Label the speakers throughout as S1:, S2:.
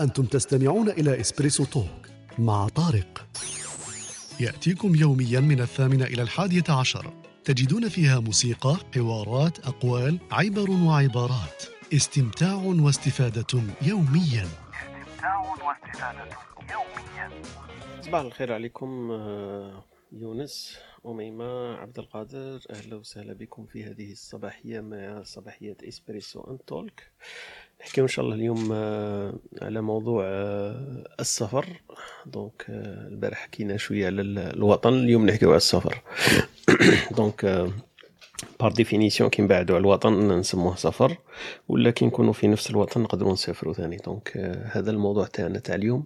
S1: أنتم تستمعون إلى إسبريسو توك مع طارق. يأتيكم يوميا من الثامنة إلى الحادية عشر. تجدون فيها موسيقى، حوارات، أقوال، عبر وعبارات. استمتاع واستفادة يوميا.
S2: استمتاع واستفادة يوميا.
S3: صباح الخير عليكم آه، يونس أميمة عبد القادر. أهلا وسهلا بكم في هذه الصباحية مع صباحية إسبريسو أند تولك نحكيو إن شاء الله اليوم آه، على موضوع آه، السفر. donc آه، البارح حكينا شوية على ال- الوطن اليوم نحكيو على السفر. donc par définition كي نبعدو على الوطن نسموه سفر ولا كي نكونوا في نفس الوطن نقدروا نسافروا ثاني. donc آه، هذا الموضوع تاعنا تاع اليوم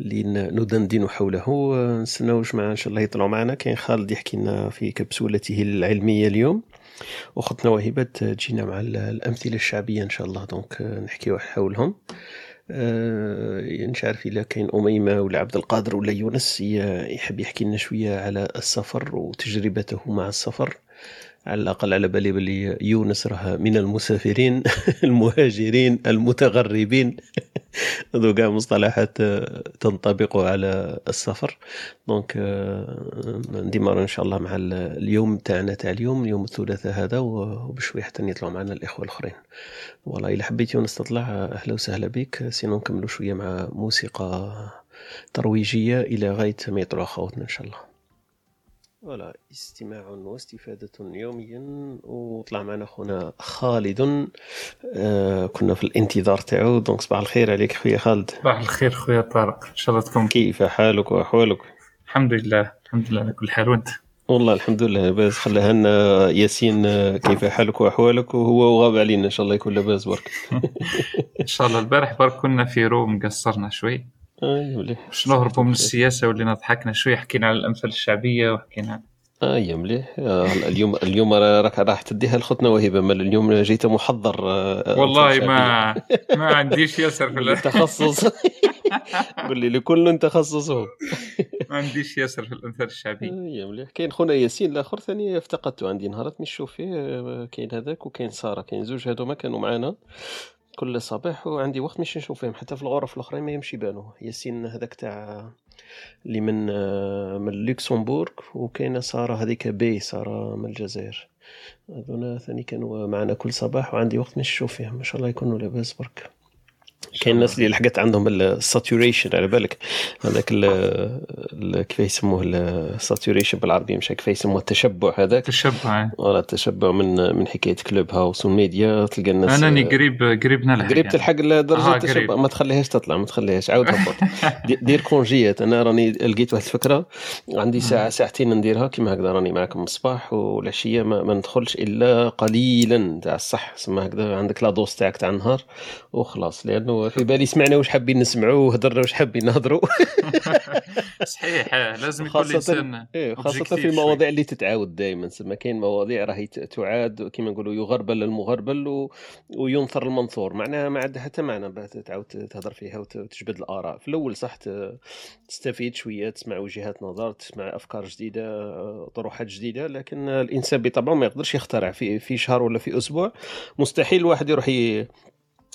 S3: اللي ندندن حوله. آه، نستناو جماعة إن شاء الله يطلعوا معنا. كاين خالد يحكي لنا في كبسولته العلمية اليوم. واختنا وهبة تجينا مع ال- الأمثلة الشعبية إن شاء الله. donc آه، نحكيو حولهم. مش عارف إلا كاين أميمة ولا عبد القادر ولا يونس يحب يحكي لنا شوية على السفر وتجربته مع السفر. على الأقل على بالي بلي يونس راه من المسافرين المهاجرين المتغربين. هذو كاع مصطلحات آه، تنطبق على السفر. donc آه، ن démarrer إن شاء الله مع ال- اليوم تاعنا تاع اليوم يوم الثلاثاء هذا وبشوية حتى يطلعوا معنا الإخوة الأخرين. والله إلا حبيت يونس تطلع أهلا وسهلا بك. sinon نكملوا شوية مع موسيقى ترويجية إلى غاية ما يطلعوا خوتنا إن شاء الله. ولا استماع واستفادة يوميا. وطلع معنا خونا خالد. آه كنا في الانتظار تاعو. donc صباح الخير عليك خويا خالد.
S4: صباح الخير خويا طارق. إن شاء الله تكون
S3: كيف حالك وأحوالك؟
S4: الحمد لله. الحمد لله على كل حال. وأنت؟
S3: والله الحمد لله. لاباس خلاها لنا ياسين. كيف حالك وأحوالك؟ وهو وغاب علينا إن شاء الله يكون لاباس برك.
S4: إن شاء الله. البارح برك كنا في room قصرنا شوي.
S3: اي مليح
S4: باش نهربوا من السياسة ولينا ضحكنا شوي حكينا على الأمثال الشعبية وحكينا
S3: اي مليح آه، اليوم اليوم راك راح تديها لخوتنا وهبة مال اليوم جيت محضر آه،
S4: والله ما ما عنديش ياسر في
S3: التخصص قول لي لكل تخصصه.
S4: ما عنديش ياسر في الأمثال الشعبية.
S3: يا مليح كاين خونا ياسين الآخر ثاني افتقدته عندي نهارات مش نشوف فيه آه، كاين هذاك وكاين سارة كاين زوج هذوما كانوا معانا. كل صباح وعندي وقت مش نشوف فيهم حتى في الغرف الأخرين ما يمشي بانوا ياسين هذاك تاع اللي من من لوكسمبورغ وكاينة سارة هذيك بي سارة من الجزائر. هذونا ثاني كانوا معنا كل صباح وعندي وقت مش نشوف فيهم. ما شاء الله يكونوا لاباس برك. كاين الناس اللي لحقت عندهم ال saturation على بالك. هذاك كيف يسموه ال saturation بالعربي مش كيف يسموه؟ التشبع هذاك.
S4: تشبع
S3: ولا التشبع من من حكاية كلوب هاوس والميديا تلقى الناس
S4: انني قريب قريب نلحق
S3: قريب
S4: يعني.
S3: تلحق لدرجه
S4: آه،
S3: التشبع. ما تخليهاش تطلع ما تخليهاش. عاود هبط. دي- دير congé يات. أنا راني لقيت واحد الفكرة. عندي ساعه ساعتين نديرها. كيما هكذا راني معكم الصباح والعشية. ما, ما ندخلش إلا قليلا. تاع الصح سما هكذا. عندك la dose تاعك تاع النهار. وخلاص. لأنه في بالي سمعنا واش حابين نسمعوا وهدرنا واش حابين نهضروا.
S4: صحيح لازم يكون
S3: خاصة
S4: الإنسان
S3: إيه خاصة
S4: objective
S3: في. المواضيع اللي تتعاود دائما سما كاين مواضيع راهي تعاد كما نقولوا يغربل المغربل و... وينثر المنثور. معناها ما عندها حتى معنى تعاود تهضر فيها وت- وتجبد الآراء. في الأول صح تستفيد شوية تسمع وجهات نظر تسمع أفكار جديدة طروحات جديدة لكن الإنسان بطبعه ما يقدرش يخترع في في شهر ولا في أسبوع. مستحيل الواحد يروح ي...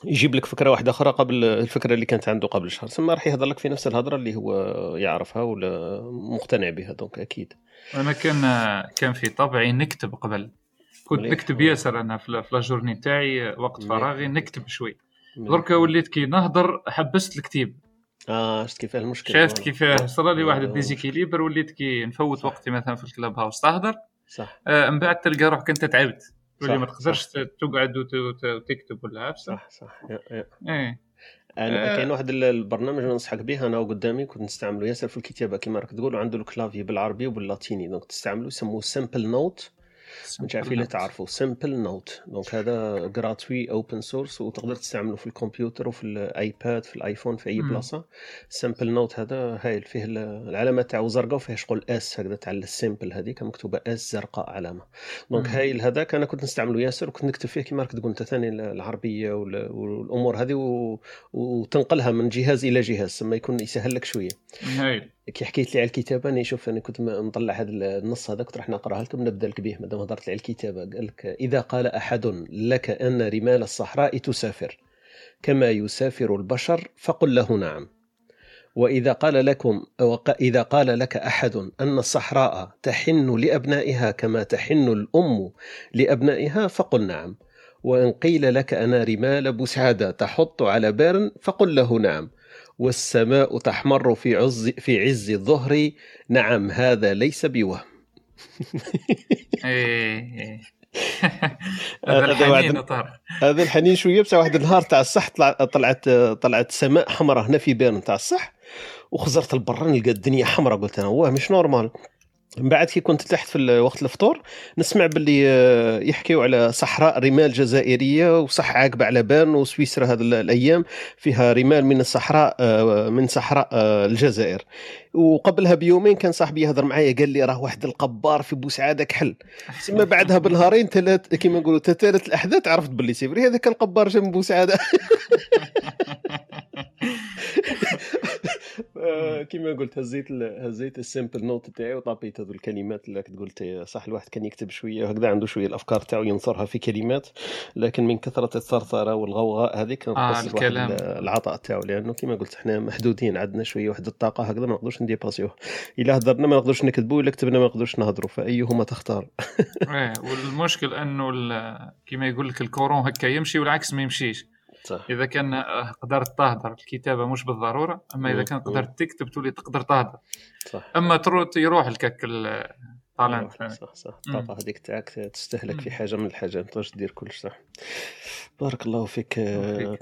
S3: يجيب لك فكرة واحدة أخرى قبل الفكرة اللي كانت عنده قبل شهر. ثم راح يهضر لك في نفس الهضرة اللي هو يعرفها ولا مقتنع بها donc أكيد.
S4: أنا كان كان في طبعي نكتب قبل. كنت
S3: مليح.
S4: نكتب ياسر أنا في في la journée تاعي وقت
S3: مليح.
S4: فراغي نكتب شوي. دركا وليت كي نهضر حبست الكتيب.
S3: آه شفت كيف المشكل
S4: شفت كيفاه صرا لي واحد
S3: آه.
S4: ال déséquilibre وليت كي نفوت. وقتي مثلا في الكلاب هاوس. تهضر؟
S3: صح.
S4: آه، من بعد تلقى روحك أنت تعبت. تولي ما تقدرش تقعد وت- وت- وتكتب ولا عبسه
S3: صح صح.
S4: إيه.
S3: أنا
S4: آه.
S3: كاين واحد ال- البرنامج ننصحك به أنا وقدامي كنت نستعملو ياسر في الكتابة كما راك تقول عنده ال clavier بالعربي وباللاتيني. donc تستعملو يسموه Simplenote مش الا تعرفوا Simplenote. donc هذا gratuit open source وتقدر تستعمله في الكمبيوتر وفي الآيباد في الآيفون في أي. بلاصة. Simplenote هذا هايل. فيه ال- العلامة تاعو زرقاء وفيه شغل S هكذا تاع ال Simple هذيك مكتوبة S زرقاء علامة.
S4: donc.
S3: هايل هذاك. أنا كنت نستعمله ياسر وكنت نكتب فيه كما راك تقول أنت ثاني العربية وال- والأمور هذه و... وتنقلها من جهاز إلى جهاز ثم يكون يسهل لك شوية.
S4: هايل.
S3: كي حكيت لي على الكتابة أنا شوف أنا كنت مطلع هذا النص هذا كنت راح نقراه لكم نبدأ لك به مادام هضرت لي على الكتابة قال لك إذا قال أحد لك أن رمال الصحراء تسافر كما يسافر البشر فقل له نعم. وإذا قال لكم وق- إذا قال لك أحد أن الصحراء تحن لأبنائها كما تحن الأم لأبنائها فقل نعم. وإن قيل لك أنا رمال بسعادة تحط على بيرن فقل له نعم. والسماء تحمر في عز في عز الظهر. نعم هذا ليس بوهم.
S4: إيه إيه.
S3: هذا
S4: الحنين طار
S3: هذا الحنين شوية بصح واحد النهار تاع الصح طلع طلعت طلعت سماء حمراء هنا في بيرن تاع الصح وخزرت البرا نلقى الدنيا حمراء. قلت أنا واه مش normal. من بعد كي كنت تحت في وقت الفطور نسمع باللي آه، يحكيوا على صحراء رمال جزائرية وصح عاقبة على بيرن وسويسرا هذه ال- الأيام فيها رمال من الصحراء آه، من صحراء آه، الجزائر. وقبلها بيومين كان صاحبي يهضر معايا قال لي راه واحد القبار في بوسعادة كحل. ثم بعدها بنهارين ثلاث كيما نقولوا تتالت الأحداث عرفت باللي c'est vrai هذاك القبار جنب بوسعادة. كيما قلت هزيت ال- هزيت ال Simplenote تاعي وطابيت هذو الكلمات اللي كنت قلت صح الواحد كان يكتب شوية هكذا عنده شوية الأفكار تاعو ينثرها في كلمات لكن من كثرة الثرثرة والغوغاء هذيك
S4: آه،
S3: نقص الواحد
S4: الكلام.
S3: ال- العطاء تاعو لأنه كيما قلت إحنا محدودين عندنا شوية واحد الطاقة هكذا ما نقدروش نديباسيوه. إلا هضرنا ما نقدروش نكتبوا إلا كتبنا ما نقدروش نهضروا فأيهما تختار؟
S4: إيه والمشكل أنه كما يقول لك ال courant هكا يمشي والعكس ما يمشيش.
S3: صح
S4: إذا كان آه، قدرت تهدر الكتابة مش بالضرورة أما
S3: إذا.
S4: كان قدرت تكتب تولي تقدر تهدر.
S3: صح.
S4: أما trop يروح لك ال
S3: talent صح
S4: صح.
S3: الطاقه هذيك تاعك تستهلك في. حاجة من الحاجات ما تقدرش دير كلش صح بارك الله فيك.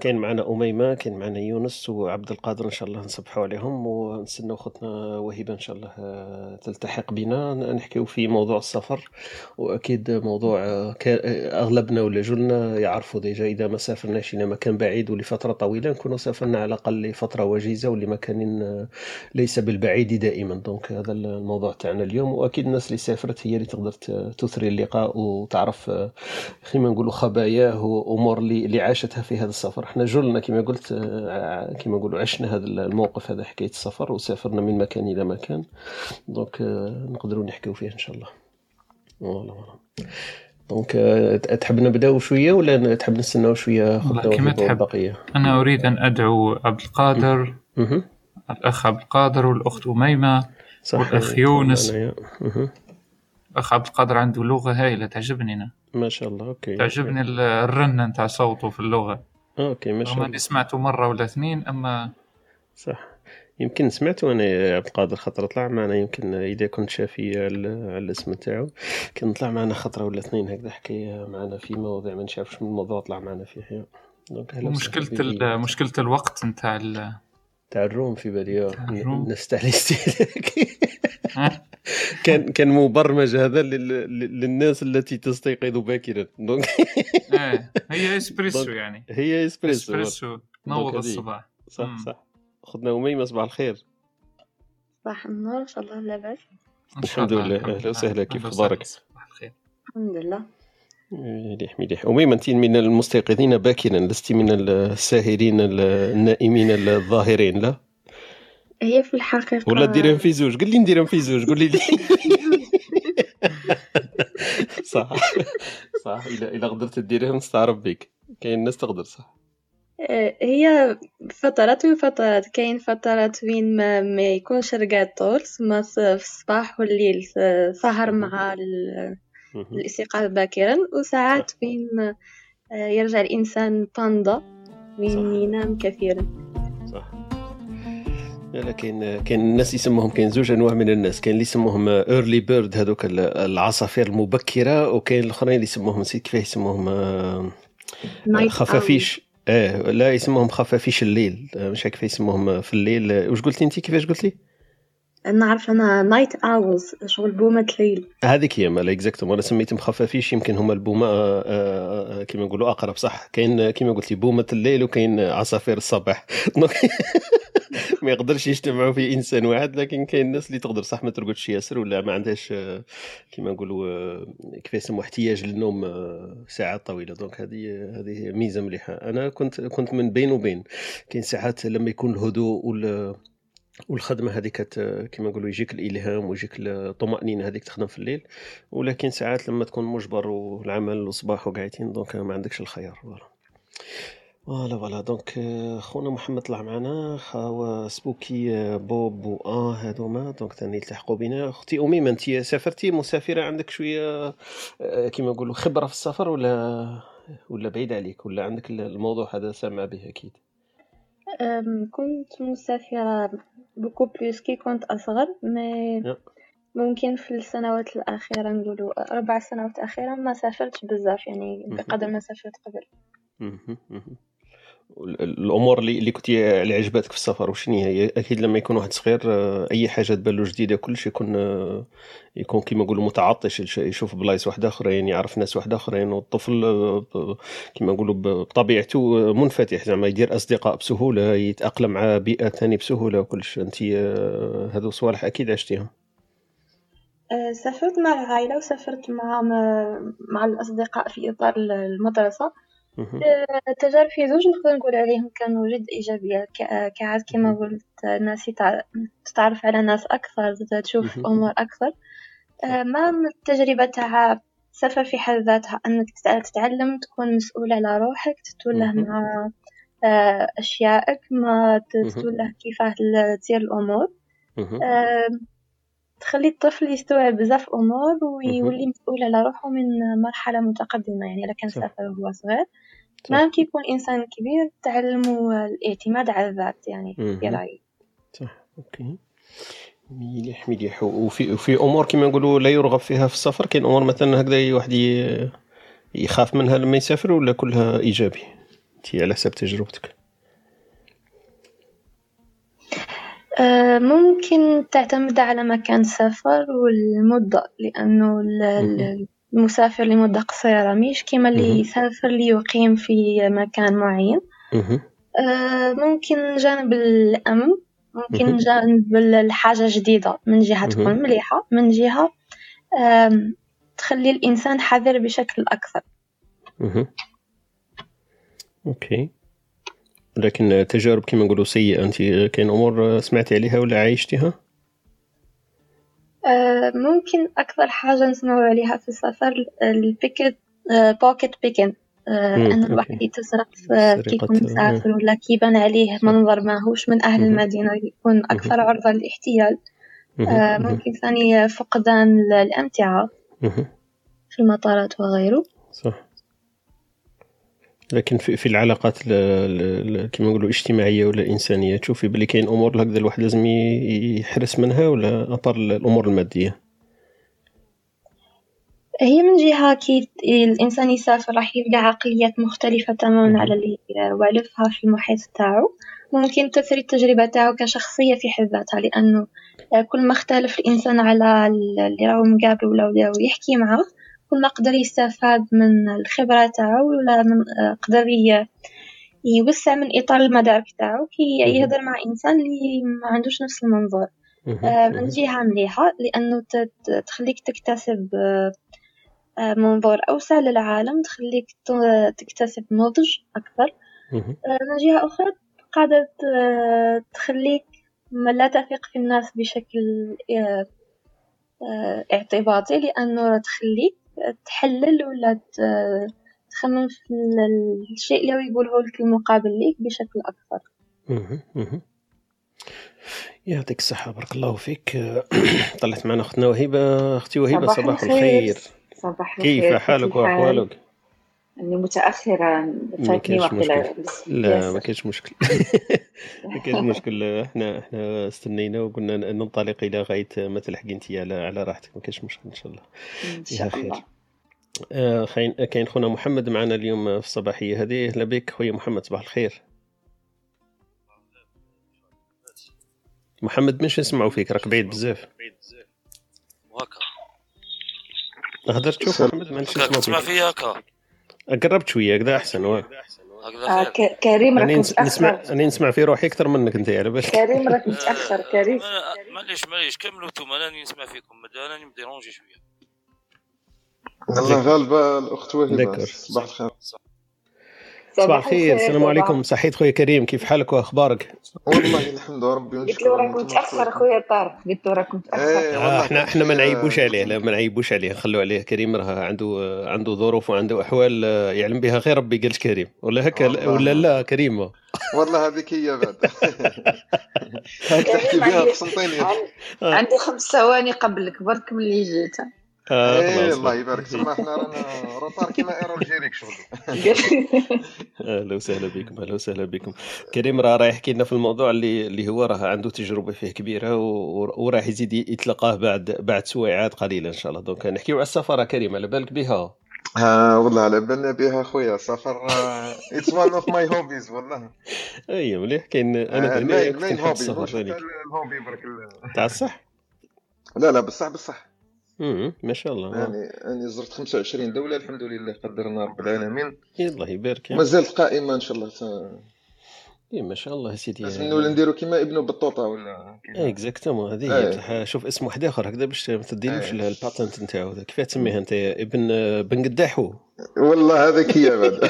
S3: كاين معنا أميمة كاين معنا يونس وعبد القادر إن شاء الله نصبحوا عليهم ونستناو خوتنا وهبه إن شاء الله آه، تلتحق بنا نحكيو في موضوع السفر وأكيد موضوع آه، آه، أغلبنا ولا جلنا يعرفوا déjà إذا ما سافرناش إلى مكان بعيد ولفترة طويلة نكونوا سافرنا على الأقل لفترة وجيزة ولمكان ليس بالبعيد دائما donc هذا الموضوع تاعنا اليوم وأكيد الناس اللي سافرت هي اللي تقدر تثري اللقاء وتعرف آه، كيما نقولوا خباياه وأمور اللي اللي عاشتها في هذا السفر إحنا جلنا كما قلت آه، كما نقولوا عشنا هذا الموقف هذا حكاية السفر وسافرنا من مكان إلى مكان donc آه، نقدروا نحكيو فيه إن شاء الله voilà voilà donc آه، تحب نبداو شوية ولا تحب نستناو شوية
S4: والله كما تحب. أنا أريد أن أدعو عبد القادر. الأخ عبد القادر والأخت أميمة
S3: صح
S4: والأخ يونس. الاخ عبد القادر عنده لغة هايلة تعجبني أنا.
S3: ما شاء الله okay
S4: تعجبني ال- الرنه نتاع صوته في اللغة.
S3: okay ما شاء
S4: رغم
S3: الله.
S4: أني سمعته مرة ولا اثنين أما
S3: صح. يمكن سمعته أنا يا عبد القادر خطره طلع معنا يمكن إذا كنت شافي على الاسم تاعو كان طلع معنا خطرة ولا اثنين هكذا حكى معنا في مواضيع ما نشافش من الموضوع طلع معنا فيه. donc
S4: مشكله مشكلة الوقت نتاع
S3: تاع ال room في بالي. الناس تاع؟ كان كان مبرمج هذا لل... لل- للناس التي تستيقظ باكرا donc
S4: إيه هي إسبريسو يعني
S3: هي إسبريسو
S4: إسبريسو تنوض. الصباح
S3: صح. صح خذنا أميمة صباح الخير
S5: صباح النور إن شاء الله لاباس
S3: الحمد لله.
S4: لله.
S3: وسهلا، كيف؟
S4: وسهلا. صباح الخير
S5: الحمد لله
S3: مليح مليح. أنت من المستيقظين باكرا لست من الساهرين النائمين الظاهرين لا؟
S5: هي في الحقيقة
S3: ولا ديرهم في زوج؟ قول لي نديرهم في زوج قولي لي. صح صح. إلا إلا قدرت ديرهم نستعرف بك كاين الناس تقدر صح.
S5: آه، هي فترات وفترات كاين فترات وين ما, ما يكونش رقاد طول ثم في الصباح والليل آه، سهر مع ال-. الاستيقاظ باكرا. وساعات وين آه، يرجع الإنسان باندا وين. ينام كثيرا.
S3: صح. لا كاين كاين الناس يسموهم كاين زوج أنواع من الناس. كاين اللي يسموهم early bird هذوك ال- العصافير المبكرة. وكاين الأخرين اللي يسموهم نسيت كيفاه يسموهم آه، خفافيش. آه لا يسموهم خفافيش الليل. آه، مش عارف كيف يسموهم في الليل. آه، واش قلتي انت كيفاش قلتي.
S5: نعرف أنا night owls شغل بومة ليل
S3: هذيك هي مالا exactement أنا سميتهم خفافيش يمكن هما البومة آه، آه، كيما نقولوا أقرب صح؟ كاين آه، كيما قلتي بومة الليل وكاين عصافير الصباح. ما يقدرش يجتمعوا في إنسان واحد لكن كاين الناس اللي تقدر صح؟ ما ترقدش ياسر ولا ما عندهاش آه، كيما نقولوا آه، كيف يسموا احتياج للنوم آه، ساعات طويلة. donc هذه هذه ميزة مليحة. أنا كنت كنت من بين وبين. كاين ساعات لما يكون الهدوء وال والخدمة هذيك كما نقولوا يجيك الإلهام ويجيك الطمأنينة هذيك تخدم في الليل ولكن ساعات لما تكون مجبر والعمل والصباح وقاعدين donc ما عندكش الخيار voilà. voilà voilà. donc خونا محمد طلع معنا خاوة سبوكي بوب و آه هذوما donc ثاني يلتحقوا بنا أختي اميمه انت سافرتي مسافرة عندك شوية آه، كيما نقولوا خبرة في السفر ولا ولا بعيد عليك ولا عندك الموضوع هذا سامع به
S5: أكيد؟ كنت مسافرة beaucoup plus كي كنت أصغر
S3: mais.
S5: ممكن في السنوات الأخيرة نقولوا أربع سنوات أخيرة ما سافرتش بزاف يعني. بقدر ما سافرت قبل
S3: الأمور اللي اللي كنتي اللي عجبتك في السفر وشنو هي؟ أكيد لما يكون واحد صغير آه، أي حاجة تبان جديدة كلش يكون آه، يكون كيما نقولوا متعطش يش- يشوف بلايص واحد أخرين يعرف ناس واحد أخرين والطفل آه، كيما نقولوا بطبيعته منفتح زعما يدير أصدقاء بسهولة يتأقلم مع بيئة ثانية بسهولة وكلش. أنت هذو صوالح أكيد عشتيهم.
S5: سافرت مع العائلة وسافرت مع مع الأصدقاء في إطار المدرسة. التجارب في زوج نقدر نقول عليهم كانوا جد إيجابية ك- كعاد كما قلت الناس يتع- تتعرف على ناس أكثر تشوف أكثر أه، ما من التجربة تاع السفر في حد ذاتها أنك تت- تتعلم تكون مسؤول على روحك تتوله. مع أشيائك ما. تتوله كيفاه الأمور
S3: مهم.
S5: أه، تخلي الطفل يستوعب بزاف
S3: مهم.
S5: ويولي مسؤول على روحه من مرحلة متقدمة يعني إذا كان. سافر وهو صغير. ما كي يكون إنسان كبير تعلمه الاعتماد على الذات يعني. في رأيي.
S3: صح أوكي. مليح مليح وفي وفي أمور كما نقولوا لا يرغب فيها في السفر كاين أمور مثلا هكذا واحد يخاف منها لما يسافر ولا كلها إيجابي؟ أنت على حسب تجربتك.
S5: أه، ممكن تعتمد على مكان السفر والمدة لأنه المسافر لمدة قصيرة مش
S3: مهم.
S5: اللي يسافر ليقيم في مكان معين. أه، ممكن جانب الأمن ممكن. جانب الحاجة جديدة من جهة. تكون مليحة من جهة تخلي الإنسان حذر بشكل أكثر.
S3: OK لكن تجارب كما نقولوا سيئة أنت كاين أمور سمعتي عليها ولا عايشتيها
S5: أه، ممكن أكثر حاجة نسمعوا عليها في السفر البيكت بوكيت بيكن
S3: مم،
S5: أن الواحد. يتسرق كي يكون مسافر ولا كيبان عليه منظر ماهوش من أهل. المدينة يكون أكثر عرضة للاحتيال. ممكن ثاني فقدان الأمتعة. في المطارات وغيره
S3: صح لكن في, في العلاقات. كما نقولوا الاجتماعية ولا الإنسانية تشوفي بلي كاين أمور هكذا الواحد لازم يحرس منها ولا ابار الأمور المادية
S5: هي من جهة كي الإنسان يسافر راح يلقى عقليات مختلفة تماما. على اللي والفها في المحيط تاعو ممكن تثري التجربة تاعو كشخصية في حد ذاتها لأنه كل ما اختلف الإنسان على اللي راهو مقابله ولا ولا يحكي معاه كل ما قدر يستفاد من الخبرة تاعو ولا من قدر ي- يوسع من إطار المدارك تاعو كي. يهضر مع إنسان اللي ما عندوش نفس المنظور. آه، من. جهة مليحة لأنه تخليك تكتسب آه، آه، منظور أوسع للعالم تخليك تكتسب نضج أكثر. آه، من جهة أخرى قاعدة ت- تخليك لا تثق في الناس بشكل آه، آه، اعتباطي لأنه تخليك تحلل ولا ت- تخمم في ال- الشيء اللي هو يقوله لك المقابل ليك بشكل.
S3: مهم. يعطيك الصحة بارك الله فيك طلعت معنا أختنا وهيبة أختي وهيبة صباح الخير
S6: صباح الخير
S3: كيف حالك وأحوالك؟
S6: أني متأخرة
S3: ما
S6: فاتني
S3: مشكل
S6: بس-
S3: لا ما. كاينش مشكل ما كاينش مشكل إحنا إحنا استنينا وقلنا ننطلق إلى غاية ما تلحقي أنت على على راحتك. ما كاينش مشكل إن شاء الله. فيها
S6: شاء
S3: خير.
S6: الله.
S3: آه، خاين- كاين خونا محمد معنا اليوم في الصباحية. هذه أهلا بك. خويا محمد صباح الخير. محمد مش نسمعوا فيك. راك بعيد بزاف.
S7: وهكا
S3: هضر تشوف محمد ما نسمعوا
S7: تسمع
S3: فيك.
S7: فيا هكا.
S3: قربت شوية هكذا أحسن
S7: هكذا
S6: آه ك- كريم راك
S3: نس- نسمع
S6: متأخر
S3: راني نسمع في روحي أكثر منك أنت على بالك
S6: كريم راك متأخر كريم.
S7: معليش معليش كملوا انتوما راني نسمع فيكم راني مديرونجي شوية.
S8: الله غالبة الأخت وهبة
S3: داكور.
S8: صباح الخير.
S3: صباح الخير. السلام. عليكم. صحيت خويا كريم. كيف حالك وأخبارك؟
S8: والله الحمد ربي
S6: قلت له راك متأخر خويا طارق. قلت له راك متأخر.
S3: آه
S8: والله.
S3: إحنا إحنا ما نعيبوش عليه لا ما نعيبوش عليه. نخلوا عليه. كريم راه عنده عنده ظروف وعنده أحوال آه، يعلم بها غير ربي قالت كريم. ولا هكا. ولا لا كريم.
S8: والله هذيك هي بعد. هاك تحكي بها قسنطيني
S6: عن- عندي خمس ثواني قبلك برك من اللي جيت.
S3: آه
S8: إيه
S3: خلاص.
S8: الله يبارك. تما إحنا رانا retard كيما Air Algérie شغل.
S3: أهلا وسهلا بكم أهلا وسهلا بكم. كريم راه راح يحكي لنا في الموضوع اللي اللي هو راه عنده تجربة فيه كبيرة وراح يزيد يتلقاه بعد بعد سويعات قليله إن شاء الله. donc نحكيو على السفر كريم على بالك بها؟
S8: ها والله على بالنا بها خويا. سفر it's one of my hobbies والله.
S3: أي مليح. كاين
S8: أنا
S3: كنت نحب
S8: hobby
S3: السفر ال
S8: hobby برك
S3: تاع الصح
S8: لا لا بصح بصح
S3: امم ما شاء الله.
S8: يعني أنا زرت 25 دولة الحمد لله قدرنا رب العالمين.
S3: الله يبارك.
S8: ما زالت قائمة إن شاء الله. ت-
S3: اي ما شاء الله سيدي.
S8: لازم نولي نديرو كيما ابن بطوطه ولا
S3: exactement هذه هي
S8: إيه.
S3: بصح شوف اسم واحد آخر هكذا باش ما تديلوش
S8: إيه.
S3: ال patente نتاعو. كيف تسميه انت ابن بن قداحو
S8: والله هذاك هي بعد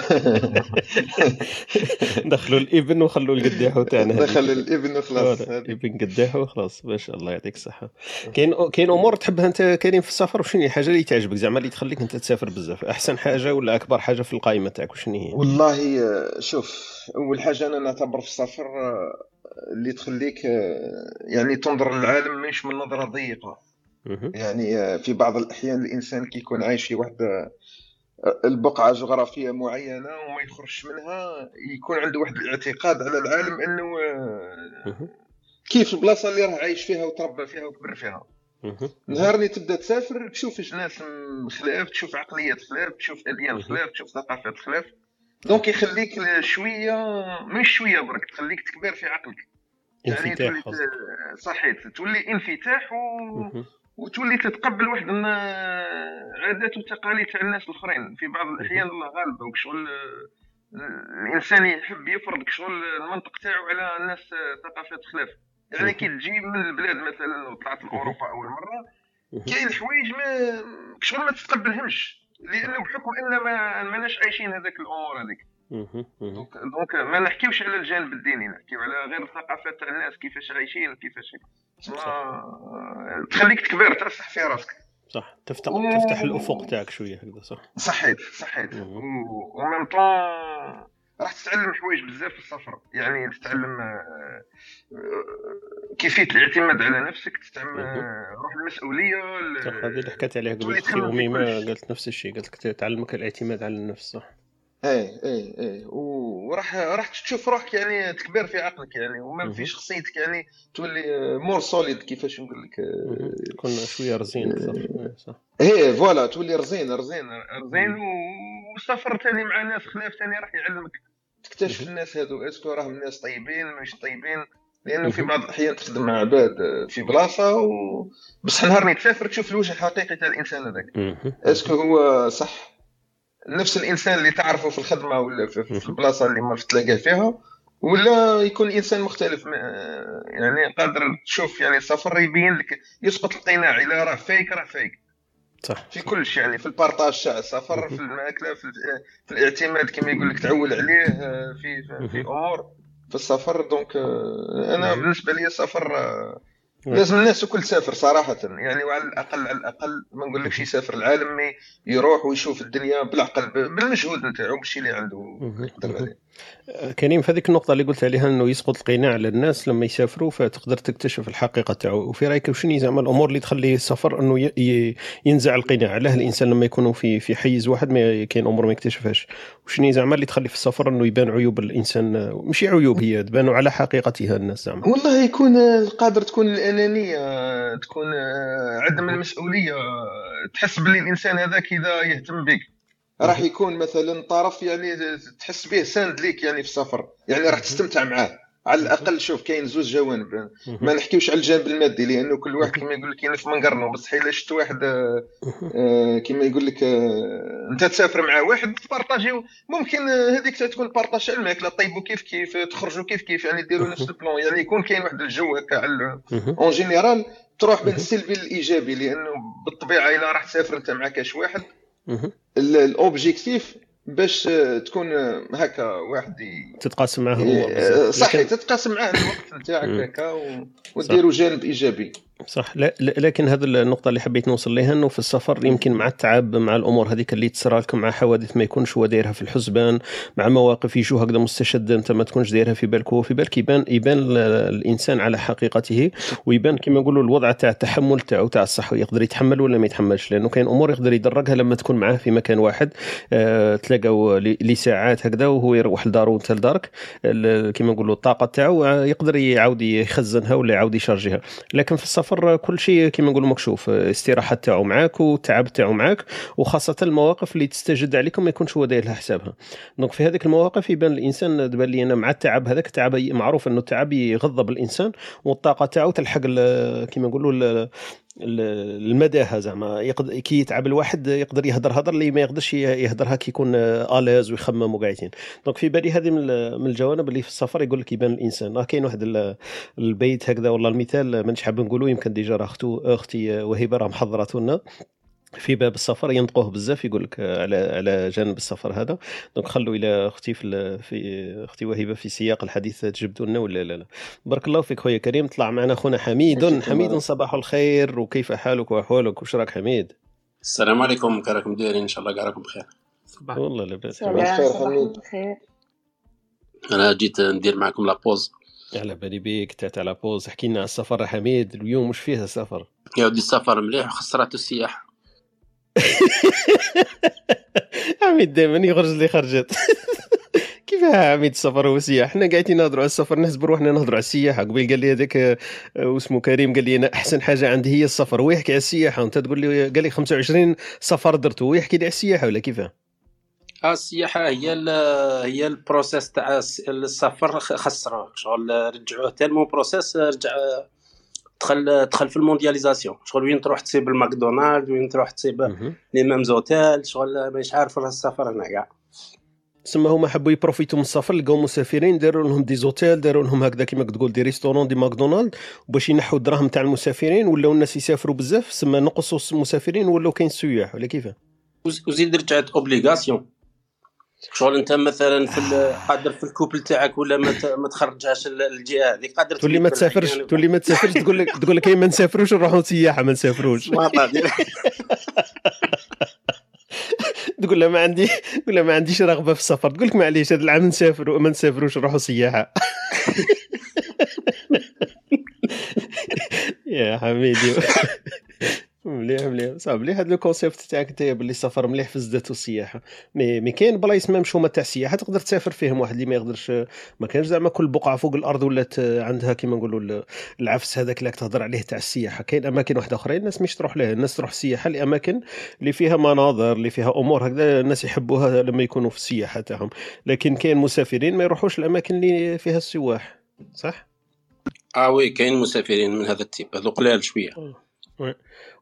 S3: دخلوا الإبن وخلوا القداحو تاعنا.
S8: دخل الإبن وخلاص
S3: voilà،
S8: هذه.
S3: إبن قداحو خلاص ما شاء الله يعطيك الصحة. كاين كاين أمور تحبها أنت كريم في السفر؟ وشنو هي الحاجة اللي تعجبك؟ زعما اللي تخليك أنت تسافر بزاف. أحسن حاجة ولا أكبر حاجة في القائمة تاعك؟ وشنو هي؟
S8: والله شوف أول حاجة أنا نعتبر في السفر آه، اللي تخليك آه، يعني تنظر للعالم مش من نظرة
S3: ضيقة.
S8: يعني آه، في بعض الأحيان الإنسان كي يكون عايش في واحد البقعة جغرافية معينة وما يخرجش منها يكون عنده واحد الاعتقاد على العالم
S3: إنه.
S8: كيف البلاصة اللي راه عايش فيها وتربى فيها وكبر فيها. نهار اللي تبدأ تسافر تشوف ناس خلاف تشوف عقليات خلاف تشوف أديان خلاف تشوف ثقافات خلاف دونك يخليك شوية مش شوية برك تخليك تكبر في عقلك. يعني
S3: انفتاح
S8: صحيت تولي انفتاح و... وتولي تتقبل واحد عادات وتقاليد تاع الناس الآخرين. في بعض الأحيان الله غالب وشغل الإنسان يحب يفرض شغل المنطق تاعو على الناس ثقافات خلاف. يعني كي تجي من البلاد مثلا وطلعت لاوروبا أول مرة كاين حوايج ما شغل ما تتقبلهمش. لأنه بحكم إن ما ماناش عايشين هذاك الأمور هذيك. donc donc ما نحكيوش على الجانب الديني نحكيو على غير الثقافات تاع الناس كيفاش عايشين كيفاش ما تخليك تكبر ترسح في راسك.
S3: صح. تفتح
S8: و-
S3: تفتح الأفق تاعك شوية هكذا صح.
S8: صحيت صحيت. ومن طون راح تتعلم حوايج بزاف في السفر. يعني تتعلم آه، كيفية الاعتماد على نفسك تتعلم. آه، روح
S3: المسؤولية هذه اللي حكيت عليها قبل أختي
S8: تخمم في
S3: امي ما
S8: كلشي.
S3: قالت نفس الشيء قالت لك تعلمك الاعتماد على النفس صح.
S8: إيه إيه إيه و- وراح راح تشوف روحك يعني تكبر في عقلك يعني وما
S3: مهم.
S8: في شخصيتك يعني تولي mûr solide كيفاش نقول لك.
S3: تكون شوية رزين أكثر إيه، صح
S8: إيه voilà تولي رزين رزين رزين و- والسفر ثاني مع ناس خلاف ثاني راح يعلمك تكتشف. الناس هذو est-ce que راهم ناس طيبين مش طيبين لأنه في. بعض الأحيان تخدم مع عباد في بلاصة و... بصح نهار اللي تسافر تشوف الوجه الحقيقي تاع الإنسان هذاك.
S3: est-ce
S8: que هو صح نفس الإنسان اللي تعرفه في الخدمة ولا في. البلاصة اللي ما تلاقاه فيها ولا يكون إنسان مختلف ما- يعني قادر تشوف يعني السفر يبين لك يسقط القناع الا راه فيك راه فيك
S3: صح
S8: في كل شيء يعني في ال partage تاع السفر في المأكلة في, في الاعتماد كما يقول لك تعول عليه آه، في في, في أمور في السفر. donc آه، أنا بالنسبة لي السفر آه، لازم الناس الكل تسافر صراحة. يعني وعلى الأقل على الأقل ما نقولكش يسافر العالم mais يروح ويشوف الدنيا بالعقل بالمجهود نتاعو بالشيء اللي عنده. يقدر عليه.
S3: كريم في هذيك النقطة اللي قلت عليها إنه يسقط القناع على الناس لما يسافروا فتقدر تكتشف الحقيقة تاعو. وفي رأيك وشنو زعما الأمور اللي تخلي السفر إنه ينزع القناع؟ علاه الإنسان لما يكونوا في في حيز واحد ما كاين أمور ما يكتشفهاش. وشنو زعما اللي تخلي في السفر إنه يبان عيوب الإنسان؟ مش عيوب هي تبانوا على حقيقتها الناس زعما.
S8: والله يكون آه، قادر تكون الانانيه تكون آه، عدم المسؤولية آه، تحس باللي الإنسان هذاك إذا يهتم بك راح يكون مثلا طرف يعني تحس به ساند ليك يعني في السفر يعني راح تستمتع معاه. على الأقل شوف كاين زوج جوانب. ما نحكيوش على الجانب المادي لأنه كل واحد كما يقول لك ينف من قرنه بصح إلا شفت واحد آه، آه، كما يقول لك آه، أنت تسافر مع واحد تبارطاجيو ممكن هذيك تكون partage الماكلة طيبوا كيف كيف تخرجوا كيف كيف يعني ديروا نفس ال plan يعني يكون كاين واحد الجو هكا على en général تروح بين السلبي للإيجابي لأنه بالطبيعة إلا راح تسافر انت مع كاش واحد ال- ال objectif باش تكون هكا واحد
S3: تتقاسم معاه هو
S8: ي-
S3: بزاف.
S8: صحي
S3: لكن-
S8: تتقاسم معاه الوقت نتاعك. هكا و- وديروا جانب إيجابي
S3: صح. لكن هذه النقطة اللي حبيت نوصل لها إنه في السفر يمكن مع التعب مع الأمور هذيك اللي تصرى لكم مع حوادث ما يكونش هو دايرها في الحسبان مع مواقف يجوا هكذا مستشدة أنت ما تكونش دايرها في بالك. هو في بالك يبان يبان ال- الإنسان على حقيقته ويبان كما نقولوا الوضع تاع التحمل تاعو تاع الصحة يقدر يتحمل ولا ما يتحملش. لأنه كاين أمور يقدر يدرجها لما تكون معاه في مكان واحد آه تلاقوا ل- لساعات هكذا وهو يروح لدارو وانت لدارك كما نقولوا الطاقة تاعو آه، يقدر يعاود يخزنها ولا يعاود يشارجيها لكن في السفر كل شيء كما نقولوا مكشوف الاستراحه تاعو معاك والتعب تاعو معاك وخاصة المواقف اللي تستجد عليكم ما يكونش هو داير لها حسابها. دونك في هذيك المواقف يبان الإنسان تبان لي أنا مع التعب هذاك التعب معروف إنه التعب يغضب الإنسان والطاقة تاعو تلحق كما نقولوا ال- ال- المداهه زعما. يقدر كي يتعب الواحد يقدر يهدر هدر اللي ما يقدرش يهدرها كي يكون à l'aise ويخمم وقاعدين. donc في بالي هذه من ال- من الجوانب اللي في السفر يقول لك يبان الإنسان. راه كاين واحد ال- البيت هكذا والله المثال مانيش حاب نقولوا يمكن déjà راه أختي وهبه راه محضرته لنا في باب السفر ينطقوه بزاف يقول لك على على جانب السفر هذا. donc خلوا إلى أختي في ال- في أختي وهبه في سياق الحديث تجبدوا لنا ولا لا لا. بارك الله فيك خويا كريم طلع معنا اخونا حميد. حميد. صباح الخير وكيف حالك وأحوالك؟ وش راك حميد؟
S9: السلام عليكم كي راكم دايرين إن شاء الله كاع راكم بخير.
S4: صباح.
S3: والله لاباس
S8: صباح الخير
S9: أنا جيت ندير معكم la pause
S3: على بالي بيك تاع la pause. حكي لنا على السفر حميد اليوم وش فيها السفر؟
S9: يا ودي السفر مليح وخسرات السياحه
S3: حميد دائما يخرج لي خرجت. كيفاه حميد السفر والسياحه حنا قاعدين نهضروا على السفر نحسب روحنا نهضروا على السياحة. قبل قال لي هذاك آه، واسمه كريم قال لي أنا أحسن حاجة عندي هي السفر. ويحكي على السياحة. وانت تقول لي قال لي 25 سفر درته ويحكي لي على السياحة ولا كيفاه
S9: آه السياحة هي ال هي ال process تاع الس- السفر خ- خسروه شغل رجعوه. tellement process رجع دخل دخل في ال mondialisation. شغل وين تروح تصيب الماكدونالد وين تروح
S3: مهم.
S9: les mêmes hôtels شغل مانيش عارف راه السفر هنا كاع.
S3: تسمى هما حبوا يبروفيتيو من السفر لقاو مسافرين داروا لهم des hôtels داروا لهم هكذا كيما تقول des restaurants des ماكدونالد باش ينحوا الدراهم تاع المسافرين ولاو الناس يسافروا بزاف سما نقصوا المسافرين ولاو كاين السياح ولا كيفاه؟
S9: وز- وزيد رجعت obligation شغل انت مثلا في قادر في ال couple تاعك ولا ما تخرجهاش ال- الجهة هذه؟ قادر
S3: تولي ما تسافرش
S9: بالعيان
S3: تولي ما تسافرش تقول لك تقول لك إيه ما نسافروش نروحوا سياحة ما نسافروش. تقول له ما عندي تقول له ما عنديش رغبة في السفر. تقول لك معليش هذا العام نسافر ما نسافروش نروحوا سياحة. يا حميدي. مليح مليح. صعب. مليح هذا ال concept تاعك انت باللي السفر مليح في زدته السياحه مي مي كاين بلايص ما تاع السياحه تقدر تسافر فيهم واحد اللي ما يقدرش ما كانش زعما كل بقعة فوق الأرض ولات عندها كيما نقولوا ال- العفس هذاك اللي تهضر عليه تاع السياحة. كاين أماكن واحدة اخرين الناس مش تروح لها الناس تروح السياحة لأماكن اللي فيها مناظر اللي فيها أمور هكذا الناس يحبوها لما يكونوا في السياحة تاعهم. لكن كاين مسافرين ما يروحوش الاماكن اللي فيها السواح صح؟
S9: آه oui كاين مسافرين من هذا ال type. هذو قلال شوية.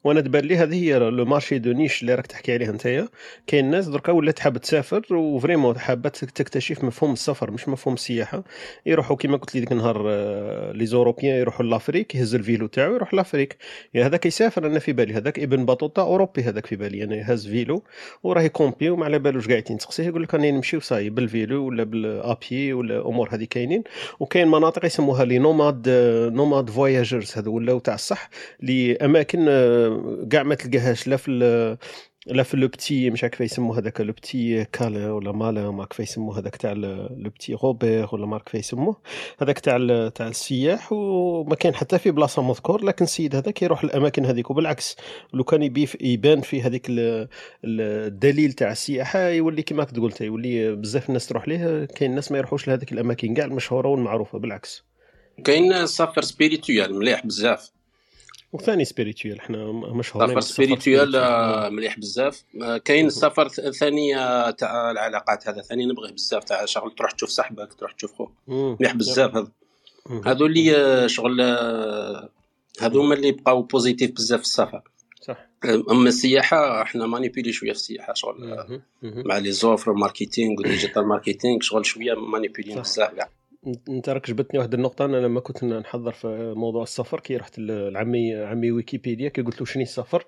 S3: وأنا تبان لي هذه هي le marché de niche اللي راك تحكي عليه انت كاين ناس دركا ولات حابة تسافر و vraiment حابة تكتشف مفهوم السفر مش مفهوم السياحة. يروحوا كما قلت لي ديك النهار آه، les Européens يروحوا l'Afrique يهز ال vélo تاعو يروح l'Afrique. يا هذاك يسافر أنا في بالي. هذاك ابن بطوطة أوروبي هذاك في بالي. أنا يهز فيلو وراه يكومبي وما على بالوش قاعدين تسقسيه يقول لك راني نمشي وصاي بالفيلو ولا بالأبي ولا أمور هذه كاينين. وكاين مناطق يسموها لي نوماد نوماد فواياجرز هذو ولاو تاع الصح لأماكن آه، كاع ما تلقاهاش لا في لا في لو بتي مش عارف كيف يسموه هذاك لو بتي كالا ولا مالا ما كيف يسموه هذاك تاع لو بتي روبير ولا ما كيف يسموه. هذاك تاع تاع السياح وما كان حتى في بلاصة مذكور لكن السيد هذاك يروح الاماكن هذيك. وبالعكس لو كان يبي يبان في هذيك ال- ال- الدليل تاع السياحة يولي كما كنت قلت يولي بزاف الناس تروح ليه كاين الناس ما يروحوش لهذيك الأماكن كاع المشهورة والمعروفة بالعكس.
S9: كاين سفر spirituel مليح بزاف.
S3: وثاني spirituel إحنا مشهورين
S9: spirituel
S3: spiritual.
S9: آه، مليح بزاف آه، كاين السفر ث- ثاني آه، تاع العلاقات هذا ثاني نبغيه بزاف تاع شغل تروح تشوف صاحبك تروح تشوف خوك. مليح بزاف هذا. هذو اللي شغل هذو هما اللي بقاو positif بزاف في السفر
S3: صح
S9: أما السياحة إحنا manipulés شوية في السياحة شغل. مع les offres marketing و digital marketing شغل شوية مانيبولين
S3: صح.
S9: بزاف كاع
S3: انت راك جبتني واحد النقطة أنا لما كنت نحضر في موضوع السفر كي رحت لعمي عمي ويكيبيديا كي قلت له شنو السفر.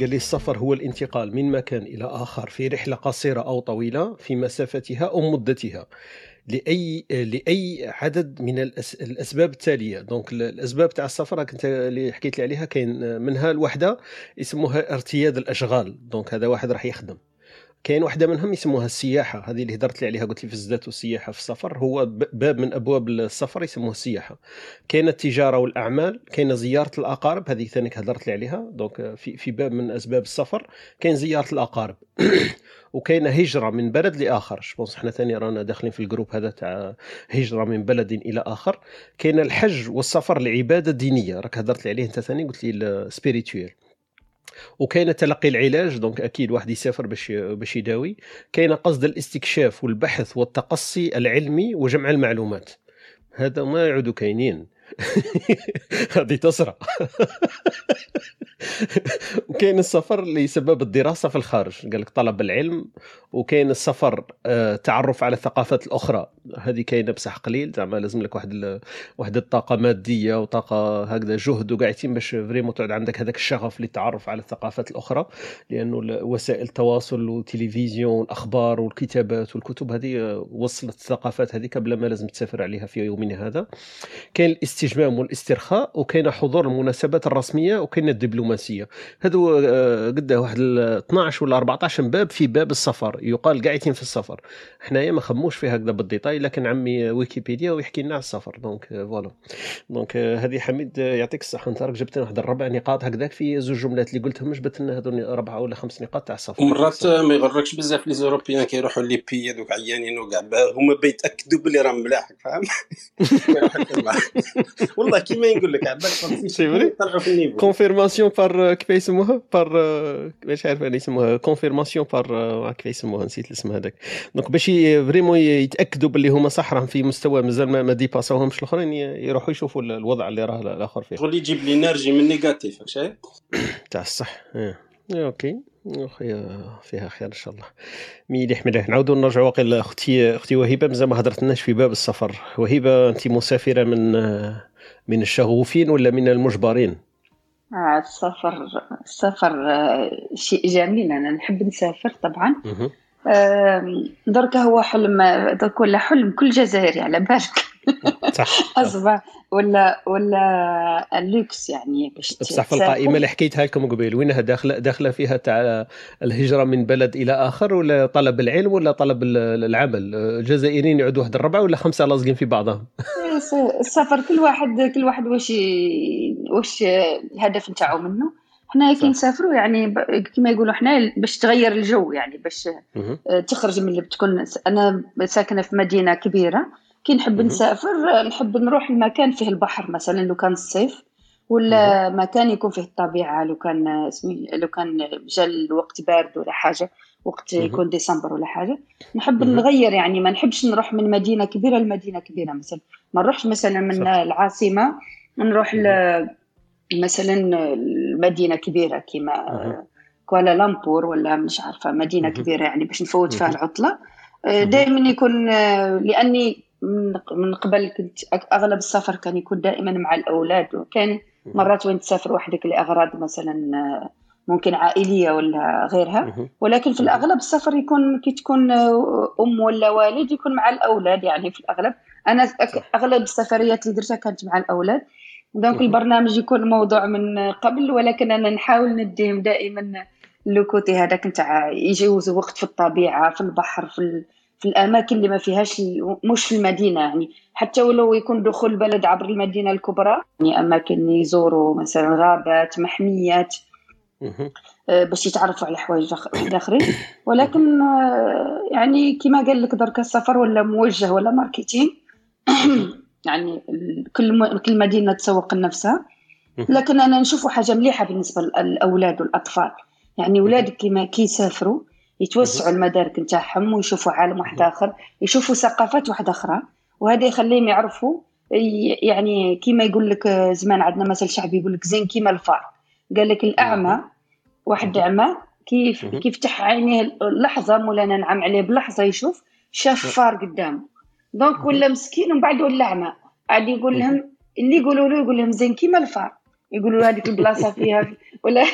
S3: قال لي السفر هو الانتقال من مكان إلى آخر في رحلة قصيرة أو طويلة في مسافتها أو مدتها. لأي لأي عدد من. الأسباب التالية donc ال- الأسباب تاع السفر راك أنت اللي حكيت لي عليها كاين منها الوحدة يسموها ارتياد الأشغال donc هذا واحد راح يخدم كاين واحدة منهم يسموها السياحة. هذه اللي هدرت لي عليها قلت لي في الزاد والسياحة في السفر. هو باب من أبواب السفر يسموه السياحة. كاين التجارة والأعمال كاين زيارة الأقارب. هذه ثاني هدرت لي عليها. donc في في باب من أسباب السفر كاين زيارة الأقارب. وكاين هجرة من بلد لآخر. je pense إحنا ثاني رانا داخلين في ال groupe هذا تاع هجرة من بلد إلى آخر. كاين الحج والسفر لعبادة دينية. راك هدرت لي عليه أنت ثاني قلت لي ال spirituel وكاين تلقي العلاج donc أكيد واحد يسافر باش باش يداوي. كاين قصد الاستكشاف والبحث والتقصي العلمي وجمع المعلومات. هذا ما يعودوا كاينين. هذه تصرى وكاين السفر لسبب الدراسة في الخارج. قال لك طلب العلم وكاين السفر آه، تعرف على الثقافات الأخرى. هذه كاينة بصح قليل. زعما لازم لك واحد ال- واحد الطاقة مادية وطاقة هكذا جهد وقاعدين باش فريمون تعود عندك هذاك الشغف للتعرف على الثقافات الأخرى. لأنه وسائل التواصل والتلفزيون والأخبار والكتابات والكتب هذه آه، وصلت الثقافات هذه قبل ما لازم تسافر عليها في يومنا هذا. كاين الاستجمام والاسترخاء وكاين حضور المناسبات الرسمية وكاين الدبلوماسية. هذو آه، قد واحد ال 12 ولا 14 باب في باب السفر يقال قاعدين في السفر. حنايا ما خموش فيها هكذا بال détail لكن عمي ويكيبيديا ويحكي لنا على السفر. donc آه، voilà. donc آه، هذه حميد يعطيك الصحة. انت راك جبت واحد الربع نقاط هكذاك في زوج جملات اللي قلتهم جبت لنا هذو ربعه ولا خمس نقاط تاع السفر؟
S9: مرات ما يغركش بزاف les Européens كي يروحوا les pays دوك عيانين وكاع هما بيتأكدوا بلي راهم ملاح فاهم والله كيما نقول لك عباك
S3: c'est vrai
S9: طلعوا في ال
S3: niveau. confirmation par كيف يسموها؟ par مش عارف أنا يسموها. confirmation par كيف يسموها؟ نسيت الاسم هذاك. donc باش vraiment يتأكدوا باللي هما صح راهم في مستوى مازال ما ما ديباساوهمش الآخرين ي- يروحوا يشوفوا ال- الوضع اللي راه الآخر فيه.
S9: شغل يجيب لي énergie من négative
S3: تاع الصح إيه. إيه، أوكي. أخي فيها خير إن شاء الله. مليح مليح نعاودوا نرجعوا واقيلا أختي أختي وهبة مازال ما هضرتلناش في باب السفر. وهبة أنت مسافرة من من الشغوفين ولا من المجبرين؟
S6: آه السفر السفر آه، شيء جميل. أنا نحب نسافر طبعا. آم، درك هو حلم درك ولا حلم كل جزائري على بالك.
S3: صح.
S6: أصبح ولا ولا اللوكس يعني باش
S3: بصح في. القائمة اللي حكيتها لكم قبيل وينها داخلة داخلة فيها تاع الهجرة من بلد إلى آخر ولا طلب العلم ولا طلب ال- العمل الجزائريين يعودوا واحد الربعه ولا خمسة لاصقين في بعضهم
S6: الس- السفر كل واحد كل واحد واش واش الهدف نتاعو منه حنا كي. نسافروا يعني كما يقولوا حنا باش تغير الجو يعني باش تخرج من اللي بتكون أنا ساكنة في مدينة كبيرة كي نحب. نسافر نحب نروح لمكان فيه البحر مثلا لو كان الصيف ولا مكان يكون فيه الطبيعة لو كان اسمي لو كان جا الوقت بارد ولا حاجة وقت. يكون ديسمبر ولا حاجة نحب. نغير يعني ما نحبش نروح من مدينة كبيرة لمدينة كبيرة مثلا ما نروحش مثلا من
S3: صح.
S6: العاصمة نروح ل مثلا المدينة كبيرة كيما. كوالالمبور ولا مش عارفة
S3: مدينة.
S6: كبيرة يعني باش نفوت فيها.
S3: العطلة.
S6: دائما يكون لأني من من قبل كنت أغلب السفر كان يكون دائما مع الأولاد وكان مرات وين تسافر وحدك لأغراض مثلا آه، ممكن عائلية ولا غيرها. ولكن في. الأغلب السفر يكون كي تكون آه، أم ولا والد يكون مع الأولاد يعني في الأغلب
S3: أنا.
S6: أغلب السفريات اللي درتها كانت مع الأولاد
S3: donc.
S6: البرنامج يكون موضوع من قبل ولكن أنا نحاول نديهم دائما le côté هذاك نتاع يجوزوا وقت في الطبيعة في البحر في. في الأماكن اللي ما فيهاش مش في المدينة يعني حتى ولو يكون دخول البلد عبر المدينة الكبرى يعني أماكن يزوروا مثلا غابات محميات. آه، باش يتعرفوا على حوايج اخرين ولكن آه، يعني كما قال لك درك السفر ولا موجه ولا ماركتينغ يعني كل كل مدينة تسوق لنفسها. لكن أنا نشوفه حاجة مليحة بالنسبة للأولاد والأطفال يعني اولادك كيما كي يسافروا يتوسعوا المدارك نتاعهم ويشوفوا عالم واحد آخر يشوفوا ثقافات واحدة آخرى. وهذا يخليهم يعرفوا يعني كيما يقول لك آه، زمان عندنا مثل شعبي يقول لك زين كيما الفار قال لك الأعمى واحد أعمى كيف
S3: مهم.
S6: كيفتح عينيه لحظه مولانا نعم عليه بلحظة يشوف شاف فار قدامه. دونك ولا مسكين ومن بعد ولا أعمى. عاد يقول لهم اللي يقولوا له يقول لهم زين كيما الفار يقولوا له هذيك البلاصة فيها ولا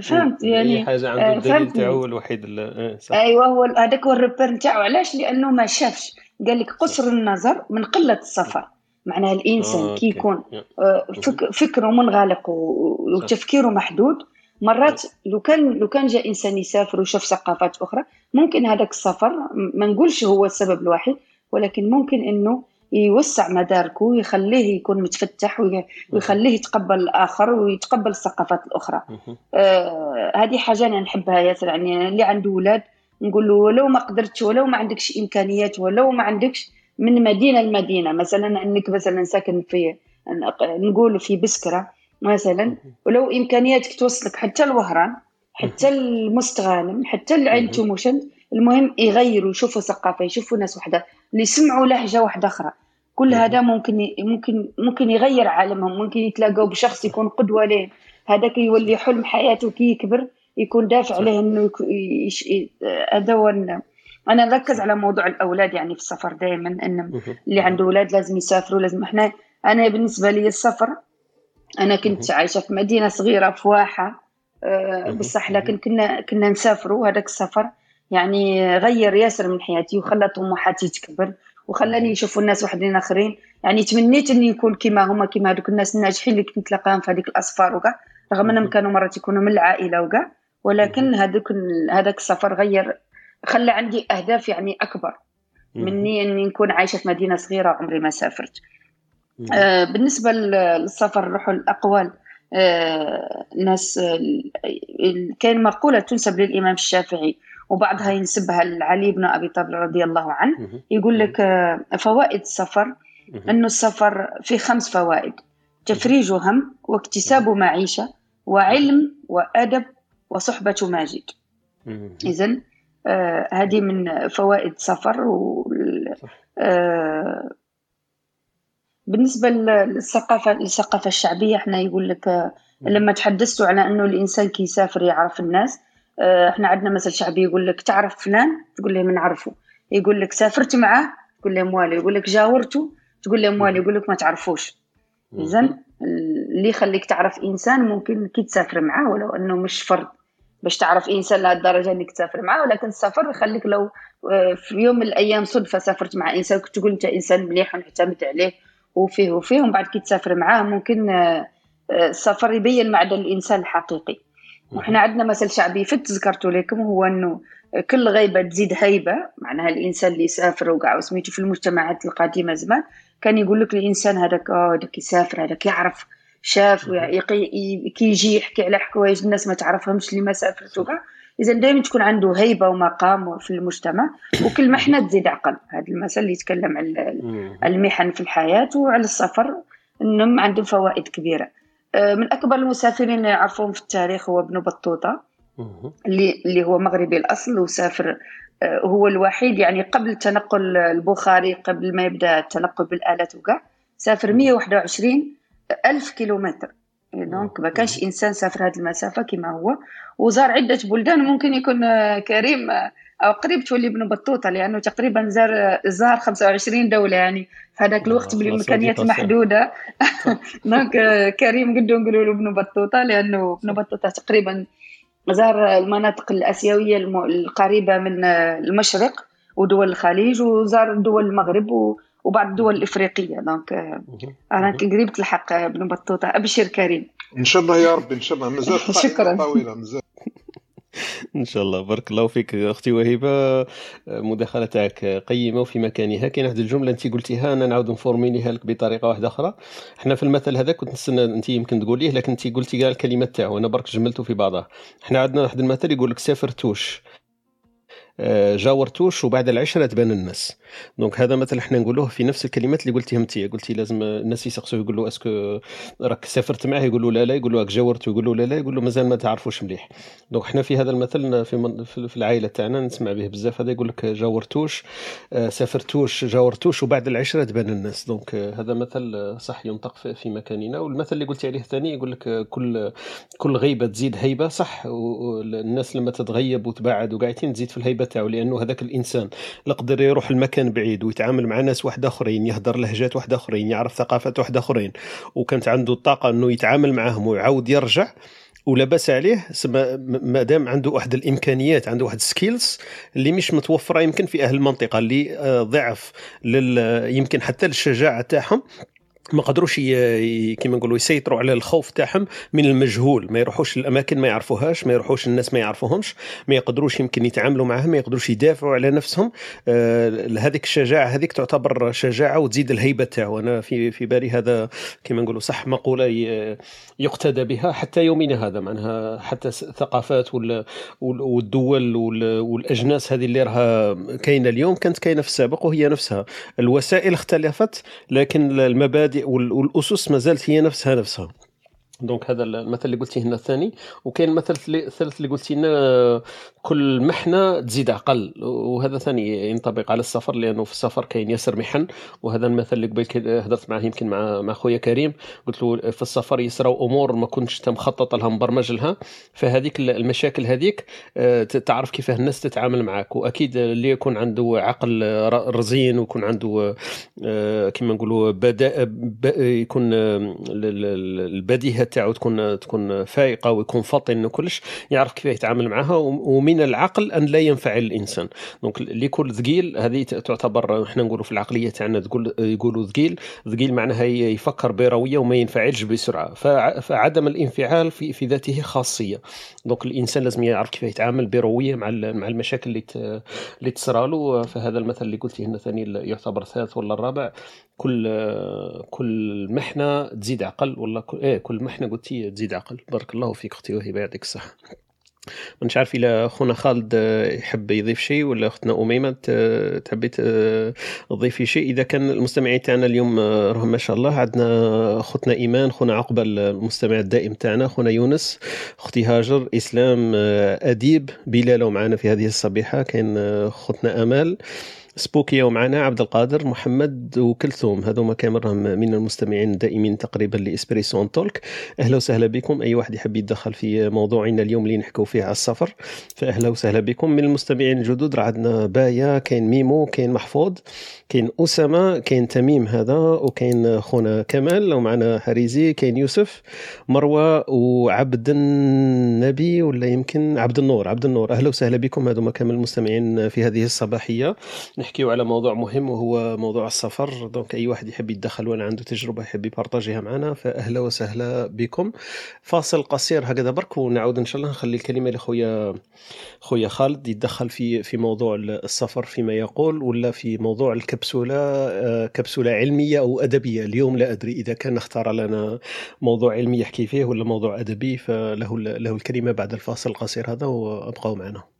S6: فهمت
S3: اي
S6: يعني
S3: حاجة عنده
S6: آه،
S3: الدليل تاعو الوحيد ال- إيه،
S6: أيوه هو هذاك هو ال repère نتاعو. علاش؟ لأنه ما شافش. قال لك قصر النظر من قلة السفر. معناها الإنسان
S3: آه،
S6: كي يكون. آه،. فك فكره منغلق وتفكيره محدود. مرات لو كان لو كان جاء إنسان يسافر وشاف ثقافات أخرى ممكن هذاك السفر ما نقولش هو السبب الوحيد ولكن ممكن إنه يوسع مداركه ويخليه يكون متفتح. ويخليه يتقبل الآخر ويتقبل الثقافات
S3: الأخرى.
S6: آه، هذه حاجة أنا نحبها ياسر يعني اللي عنده أولاد نقول له ولو ما قدرتش ولو ما عندكش إمكانيات ولو ما عندكش من مدينة لمدينة مثلا إنك مثلا ساكن في نقول في بسكرة مثلا. ولو إمكانياتك توصلك حتى الوهران حتى المستغانم حتى العين. تموشن المهم يغيروا يشوفوا ثقافة يشوفوا ناس وحدة اللي يسمعوا لهجة واحدة أخرى كل. هذا ممكن ممكن ممكن يغير عالمهم ممكن يتلاقوا بشخص يكون قدوة لهم هذاك يولي حلم حياته كي يكبر يكون دافع
S3: صح
S6: له إنه يش... هذا هو أنا نركز على موضوع الأولاد يعني في السفر دائما
S3: إن.
S6: اللي. عنده أولاد لازم يسافروا لازم إحنا أنا بالنسبة لي السفر أنا كنت. عايشة في مدينة صغيرة في واحه آه،. بصح. لكن كنا كنا نسافروا هذاك السفر يعني غير ياسر من حياتي وخلى طموحاتي تكبر وخلاني. نشوف الناس وحدين آخرين يعني تمنيت إني نكون كيما هما كيما هذوك الناس الناجحين اللي كنت نتلاقاهم في هذيك الاسفار وكاع رغم
S3: إنهم.
S6: كانوا مرات يكونوا من العائلة وكاع ولكن. هذوك هذاك السفر غير خلى عندي أهداف يعني
S3: أكبر.
S6: مني إني نكون عايشة في مدينة صغيرة وعمري ما سافرت. آه، بالنسبة لل- للسفر نروحوا الأقوال آه، ناس آه، ال- كان مقولة تنسب للإمام الشافعي وبعضها ينسبها لعلي بن أبي طالب رضي الله عنه. يقول. لك آه، فوائد السفر. أنه السفر فيه خمس فوائد تفريج هم واكتساب معيشة وعلم وأدب وصحبة ماجد
S3: مهم.
S6: إذا هذه من فوائد السفر وال- آه، بالنسبة للثقافة للثقافة الشعبية إحنا يقول لك آه،. لما تحدثتوا على إنه الإنسان كي يسافر يعرف الناس آه، إحنا عندنا مثل شعبي يقول لك تعرف فلان؟ تقول له من نعرفه. يقول لك سافرت معاه؟ تقول له موالي يقول لك جاورته؟ تقول له موالي. يقول لك ما تعرفوش. اذا. اللي يخليك تعرف إنسان ممكن كي تسافر معاه ولو إنه مش فرض باش تعرف إنسان لهالدرجه إنك تسافر معاه ولكن السفر يخليك لو آه، في يوم من الأيام صدفة سافرت مع إنسان كنت تقول أنت إنسان مليح ونعتمد عليه وفيه وفيه ومن بعد كي تسافر معاه ممكن آه، آه، السفر يبين معدن الإنسان الحقيقي. وحنا. عندنا مثل شعبي في ذكرته لكم هو إنه كل غيبة تزيد هيبة معناها الإنسان اللي يسافر وقع وسميتو في المجتمعات القديمة زمان كان يقول لك الإنسان هذاك آه هذاك يسافر هذاك يعرف شاف كي يجي يحكي على حكايج الناس ما تعرفهمش اللي ما سافرت وكاع اذا دائما تكون عنده هيبة ومقام في المجتمع وكل. محنه تزيد عقل هذا المثل اللي يتكلم على. المحن في الحياة وعلى السفر إنهم عندهم فوائد كبيرة من أكبر المسافرين اللي نعرفهم في التاريخ هو ابن
S3: بطوطة.
S6: اللي اللي هو مغربي الأصل وسافر آه، هو الوحيد يعني قبل تنقل البخاري قبل ما يبدأ التنقل بالآلات وكاع سافر
S3: مهم.
S6: 121 ألف كيلومتر donc ما. كانش إنسان سافر هذه المسافة كما هو وزار عدة بلدان ممكن يكون آه، كريم آه، أو قريب تولي ابن بطوطة لأنه تقريبا زار زار 25 دولة يعني. في هذاك الوقت
S3: آه، خلاص بالإمكانيات
S6: المحدودة. donc كريم قدو نقولوا له ابن بطوطة لأنه ابن بطوطة تقريبا زار المناطق الآسيوية الم- القريبة من المشرق ودول الخليج وزار دول المغرب و- وبعض الدول الإفريقية. donc
S3: مهم.
S6: قريب تلحق ابن بطوطة. أبشر كريم.
S8: إن شاء الله يا رب إن شاء الله. مازال
S6: شكرا.
S8: طويلة مازال.
S3: إن شاء الله. بارك الله فيك أختي وهبة. المداخله تاعك قيمة وفي مكانها. كاين واحد الجملة انت قلتيها أنا نعاود نفورميليها لك بطريقة واحدة أخرى. إحنا في المثل هذا كنت نستنى انت يمكن تقوليه لكن انت قلتي كاع الكلمات تاعو أنا برك جملته في بعضها. إحنا عندنا واحد المثل يقول لك سافرتوش. آه، جاورتوش وبعد العشرة تبان الناس. donc هذا مثلا إحنا نقولوه في نفس الكلمات اللي قلتيها انت قلتي لازم الناس يسقسوه يقولوا est-ce que راك سافرت معاه يقولوا لا لا يقولوا راك جاورته يقولوا لا لا يقولوا مازال ما تعرفوش مليح. donc إحنا في هذا المثل في من في العائلة تاعنا نسمع به بزاف. هذا يقول لك جاورتوش آه، سافرتوش جاورتوش وبعد العشرة تبان الناس. donc آه، هذا مثل آه، صح ينطق في مكاننا. والمثل اللي قلتي عليه ثاني يقول لك آه، كل كل غيبة تزيد هيبة صح؟ والناس لما تتغيب وتبعد وقاعدين تزيد في الهيبة تاعو لأنه هذاك الإنسان اللي قدر يروح المكان بعيد ويتعامل مع ناس واحد آخرين يهدر لهجات واحد آخرين يعرف ثقافات واحد آخرين وكانت عنده الطاقة إنه يتعامل معهم ويعاود يرجع ولا باس عليه ما دام عنده واحد الإمكانيات عنده واحد skills اللي مش متوفرة يمكن في أهل المنطقة اللي آه، ضعف يمكن حتى للشجاعة تاعهم. ما قدروش كيما نقولوا يسيطروا على الخوف تاعهم من المجهول. ما يروحوش الاماكن ما يعرفوهاش ما يروحوش الناس ما يعرفوهمش ما يقدروش يمكن يتعاملوا معهم ما يقدروش يدافعوا على نفسهم. آه، هذيك الشجاعة هذيك تعتبر شجاعة وتزيد الهيبة تاعو. أنا في في بالي هذا كيما نقولوا صح مقولة يقتدى بها حتى يومنا هذا. معناها حتى الثقافات وال- وال- والدول وال- والأجناس هذه اللي راها كاينة اليوم كانت كاينة في السابق وهي نفسها. الوسائل اختلفت لكن المبادئ والأسس ما زالت هي نفسها نفسها. دونك هذا المثل اللي قلتيه لنا الثاني. وكاين المثل الثالث اللي قلتي لنا كل محنة تزيد عقل وهذا ثاني ينطبق على السفر لأنه في السفر كاين ياسر محن. وهذا المثل اللي قبل هدرت معاه يمكن مع مع خويا كريم. قلت له في السفر يصراو أمور ما كنتش مخطط لها مبرمج لها فهذيك المشاكل هذيك آه، تعرف كيف الناس تتعامل معك وأكيد اللي يكون عنده عقل رزين ويكون عنده آه، كما نقولوا بدا يكون ال- ال- البديهه تاعو تكون تكون فائقه ويكون فطن وكلش يعرف كيف يتعامل معها ومن العقل أن لا ينفعل الإنسان. donc اللي يكون ثقيل هذه تعتبر إحنا نقولوا في العقلية تاعنا تقول يقولوا ثقيل ثقيل معناها يفكر بروية وما ينفعلش بسرعة. فع- فعدم الانفعال في في ذاته خاصية. donc الإنسان لازم يعرف كيف يتعامل بروية مع مع المشاكل اللي اللي تصرى له فهذا المثل اللي قلتيه هنا ثاني يعتبر الثالث ولا الرابع. كل كل محنة تزيد عقل ولا كل إيه كل محنة قلتي تزيد عقل. بارك الله فيك أختي وهبه يعطيك الصحه مش عارف إلى اخونا خالد آه، يحب يضيف شيء ولا أختنا أميمة تحبي تضيفي شيء؟ إذا كان المستمعين تاعنا اليوم آه، راهم ما شاء الله عندنا أختنا إيمان خونا عقبة المستمع الدائم تاعنا خونا يونس أختي هاجر إسلام آه، أديب بلال معنا في هذه الصبيحة كاين أختنا أمال. سبوكيا ومعنا عبد القادر محمد وكلثوم هذوما كامل راهم من المستمعين الدائمين تقريبا لإسبريسو أون تولك. أهلا وسهلا بكم. أي واحد يحب يتدخل في موضوعنا اليوم اللي نحكوا فيه على السفر فأهلا وسهلا بكم. من المستمعين الجدد راه عندنا بايا كاين ميمو كاين محفوظ كاين أسامة كاين تميم هذا وكاين خونا كمال ومعنا حريزي كاين يوسف مروة وعبد النبي ولا يمكن؟ عبد النور عبد النور. أهلا وسهلا بكم. هذوما كامل المستمعين في هذه الصباحية. نحكيو على موضوع مهم وهو موضوع السفر. دونك أي واحد يحب يتدخل وأنا عنده تجربة يحب يبارطاجيها معنا فأهلا وسهلا بكم. فاصل قصير هكذا برك ونعود إن شاء الله نخلي الكلمة لخويا خويا خالد يتدخل في في موضوع السفر فيما يقول ولا في موضوع الكبسولة آه، كبسولة علمية أو أدبية. اليوم لا أدري إذا كان اختار لنا موضوع علمي يحكي فيه ولا موضوع أدبي فله له الكلمة بعد الفاصل القصير هذا وابقوا معنا.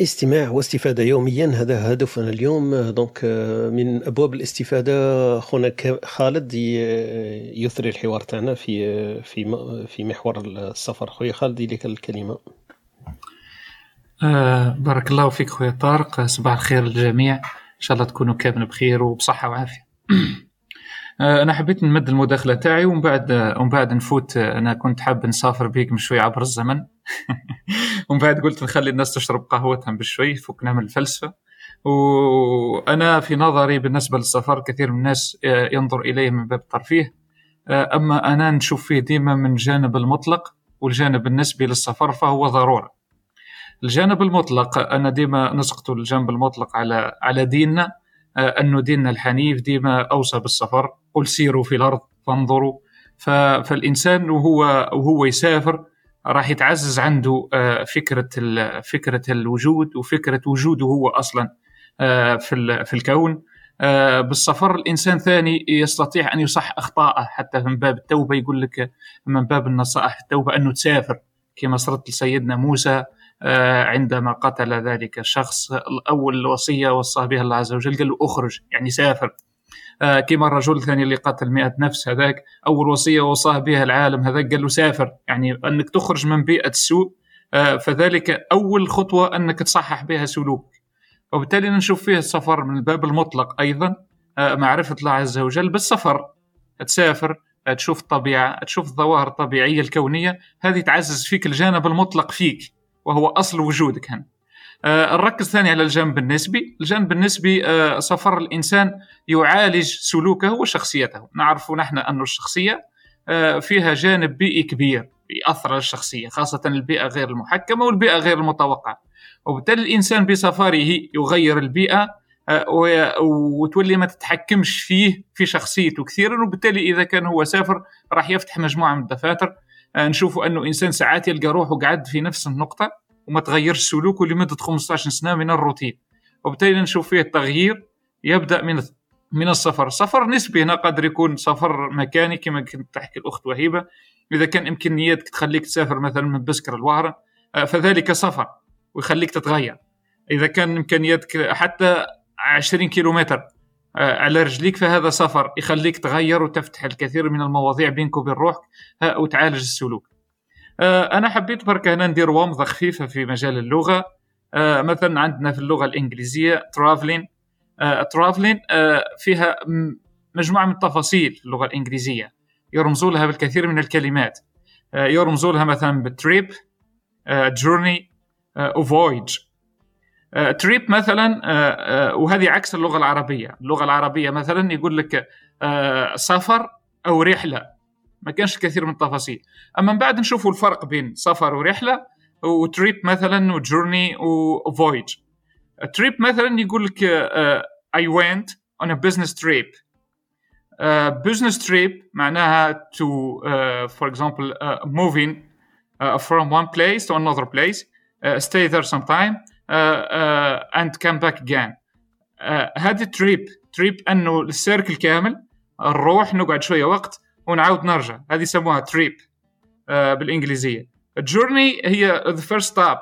S3: استماع واستفادة يوميا. هذا هدفنا اليوم. دونك آه، من أبواب الاستفادة خونا خالد يثري الحوار تاعنا في في م- في محور السفر. خويا خالد لك الكلمة.
S4: آه بارك الله فيك خويا طارق. صباح الخير للجميع. إن شاء الله تكونوا كامل بخير وبصحة وعافية. آه أنا حبيت نمد المداخلة تاعي ومن بعد آه ومن بعد نفوت. آه أنا كنت حاب نسافر بيكم شوي عبر الزمن. ومن بعد قلت نخلي الناس تشرب قهوتهم بشوي فوق نعمل الفلسفة. وأنا في نظري بالنسبة للسفر كثير من الناس آه ينظر إليه من باب الترفيه آه أما أنا نشوف فيه ديما من جانب المطلق والجانب النسبي للسفر فهو ضرورة. الجانب المطلق أنا ديما نسقط الجانب المطلق على على ديننا. آه، أنه ديننا الحنيف ديما أوصى بالسفر. قل سيروا في الأرض فانظروا. ف- فالإنسان وهو وهو يسافر راح يتعزز عنده آه، فكرة فكرة الوجود وفكرة وجوده هو أصلا آه، في في الكون. آه، بالسفر الإنسان ثاني يستطيع أن يصح أخطاءه حتى من باب التوبة يقول لك من باب النصائح التوبة أنه تسافر. كما صارت لسيدنا موسى عندما قتل ذلك الشخص الأول وصية وصاه بها الله عز وجل قال له أخرج يعني سافر. آه، كما الرجل الثاني اللي قتل مئة نفس هذاك أول وصية وصاه بها العالم هذاك قال له سافر. يعني أنك تخرج من بيئة السوء آه، فذلك أول خطوة أنك تصحح بها سلوك وبالتالي نشوف فيه السفر من الباب المطلق أيضا آه، معرفة الله عز وجل بالسفر. تسافر تشوف الطبيعة تشوف الظواهر الطبيعية الكونية هذه تعزز فيك الجانب المطلق فيك وهو أصل وجودك هنا. نركز ثاني على الجانب النسبي. الجانب النسبي سفر الإنسان يعالج سلوكه وشخصيته. نعرف نحن أن الشخصية فيها جانب بيئي كبير يأثر على الشخصية خاصة البيئة غير المحكمة والبيئة غير المتوقعة. وبالتالي الإنسان بسفره يغير البيئة آه، وتولي ما تتحكمش فيه في شخصيته كثيرا. وبالتالي إذا كان هو سافر راح يفتح مجموعة من الدفاتر. آه، نشوف أنه إنسان ساعات يلقى روحه قاعد في نفس النقطة. وما تغيرش سلوكه لمدة 15 سنة من الروتين. وبالتالي نشوف فيه التغيير يبدأ من من السفر سفر نسبي هنا قد يكون سفر مكاني كما كنت تحكي الأخت وهيبة. إذا كان إمكانياتك تخليك تسافر مثلا من بسكر لوهران آه، فذلك سفر ويخليك تتغير. إذا كان إمكانياتك حتى 20 كيلومتر آه، على رجليك فهذا سفر يخليك تغير وتفتح الكثير من المواضيع بينك وبين روحك آه، وتعالج السلوك. أنا حبيت برك هنا ندير ومضة خفيفة في مجال اللغة. مثلا عندنا في اللغة الإنجليزية traveling traveling فيها مجموعة من التفاصيل في اللغة الإنجليزية. يرمزوا لها بالكثير من الكلمات. آه، يرمزوا لها مثلا بال trip journey و voyage trip مثلا آه، آه، وهذه عكس اللغة العربية. اللغة العربية مثلا يقول لك سفر أو رحلة. ما كانش الكثير من التفاصيل. أما من بعد نشوفوا الفرق بين سفر ورحلة وتريب مثلا وجورني وفويج تريب مثلا يقول لك I went on a business trip. business trip معناها uh, moving uh, from one place to another place uh, stay there some time uh, uh, and come back again. هذه trip trip أنه ال circle كامل نروح نقعد شوية وقت ونعاود نرجع. هذه يسموها trip بالإنجليزية. ال journey هي the first step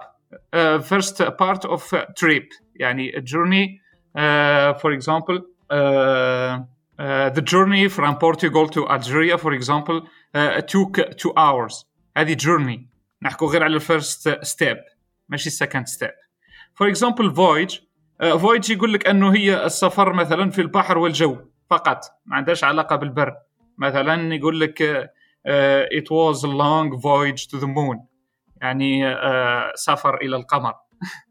S4: uh, first part of trip. يعني journey uh, for example uh, Uh, the journey from Portugal to Algeria for example took two hours. هذه journey. نحكو غير على ال first step ماشي ال second step example voyage. uh, voyage يقول لك أنه هي السفر مثلا في البحر والجو فقط. ما عندهاش علاقة بالبر. مثلا يقول لك uh, it was a long voyage to the moon. يعني uh, سفر إلى القمر.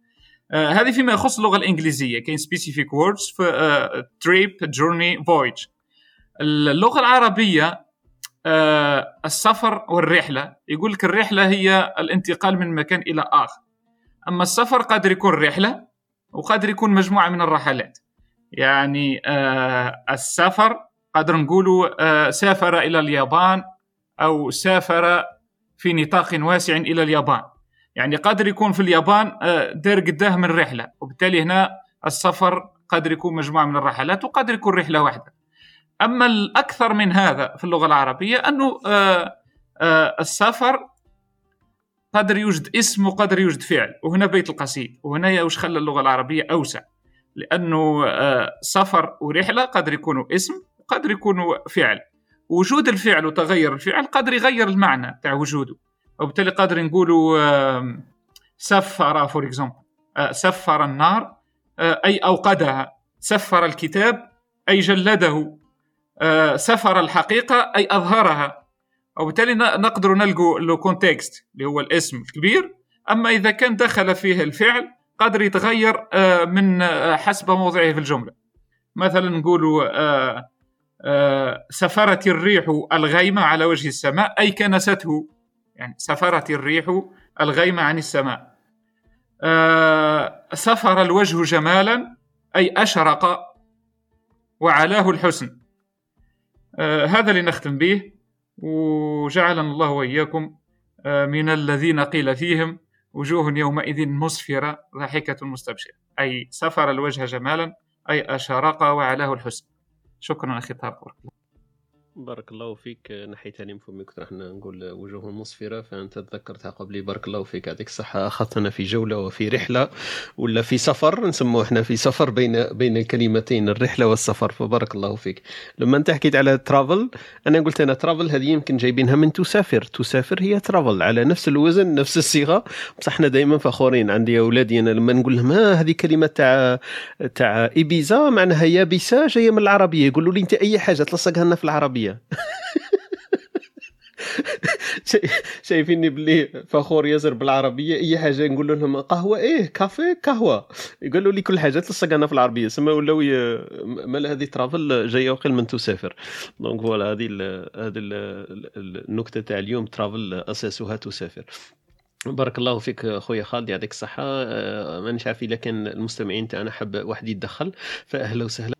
S4: آه، هذه فيما يخص اللغة الإنجليزية كاين specific words في trip journey voyage اللغة العربية آه، السفر والرحلة. يقول لك الرحلة هي الانتقال من مكان إلى آخر. أما السفر قادر يكون رحلة وقادر يكون مجموعة من الرحلات. يعني آه، السفر قادر نقولوا سافر إلى اليابان أو سافر في نطاق واسع إلى اليابان. يعني قادر يكون في اليابان آه، دار قداه من رحلة وبالتالي هنا السفر قادر يكون مجموعة من الرحلات وقادر يكون رحلة واحدة. أما الأكثر من هذا في اللغة العربية أنه آه، آه، السفر قادر يوجد اسم وقادر يوجد فعل وهنا بيت القصيد وهنا وش خلى اللغة العربية أوسع. لأنه سفر ورحلة قادر يكونوا اسم وقادر يكونوا فعل. وجود الفعل وتغير الفعل قادر يغير المعنى تاع وجوده. وبالتالي قادر نقولوا سفر for example سفر النار آه، أي أوقدها. سفر الكتاب أي جلده. آه، سفر الحقيقة أي أظهرها. وبالتالي نقدر نلقوا لو كونتكست اللي هو الاسم الكبير. أما إذا كان دخل فيه الفعل قادر يتغير آه، من حسب موضعه في الجملة. مثلا نقول سفرت الريح الغيمة على وجه السماء أي كنسته. يعني سفرت الريح الغيم عن السماء. آه سفر الوجه جمالا أي أشرق وعلاه الحسن. آه هذا اللي نختم به وجعلنا الله وإياكم آه من الذين قيل فيهم وجوه يومئذ مسفرة ضاحكة مستبشرة. أي سفر الوجه جمالا أي أشرق وعلاه الحسن. شكرا أخي طارق
S3: بارك الله فيك. نحيتها لي من فمي كنت راح نقول وجوه مسفرة فأنت تذكرتها قبلي. بارك الله فيك. يعطيك الصحة أخذتنا في جولة وفي رحلة ولا في سفر؟ نسموه إحنا في سفر بين بين الكلمتين الرحلة والسفر. فبارك الله فيك. لما أنت حكيت على ترافل أنا قلت أنا ترافل هذه يمكن جايبينها من تسافر. تسافر هي ترافل على نفس الوزن نفس الصيغة. بصح إحنا دائما فخورين. عندي أولادي أنا لما نقول لهم ها هذه كلمة تاع تاع إيبيزا معناها يابسة جاية من العربية. يقولوا لي أنت أي حاجة تلصقها لنا في العربية؟ شاي- شايفيني باللي فخور ياسر بالعربية أي حاجة نقول لهم قهوة؟ إيه coffee قهوه يقولوا لي كل حاجة تلصق أنا في العربية. سما ولاو مال هذه travel جاية وقيل من تسافر. donc voilà هذه هذه ال- ال- النكتة تاع اليوم travel أساسها تسافر. بارك الله فيك خويا خالد يعطيك الصحة. آه، مانيش عارف إذا كان المستمعين تاعنا حب واحد يتدخل فأهلا وسهلا.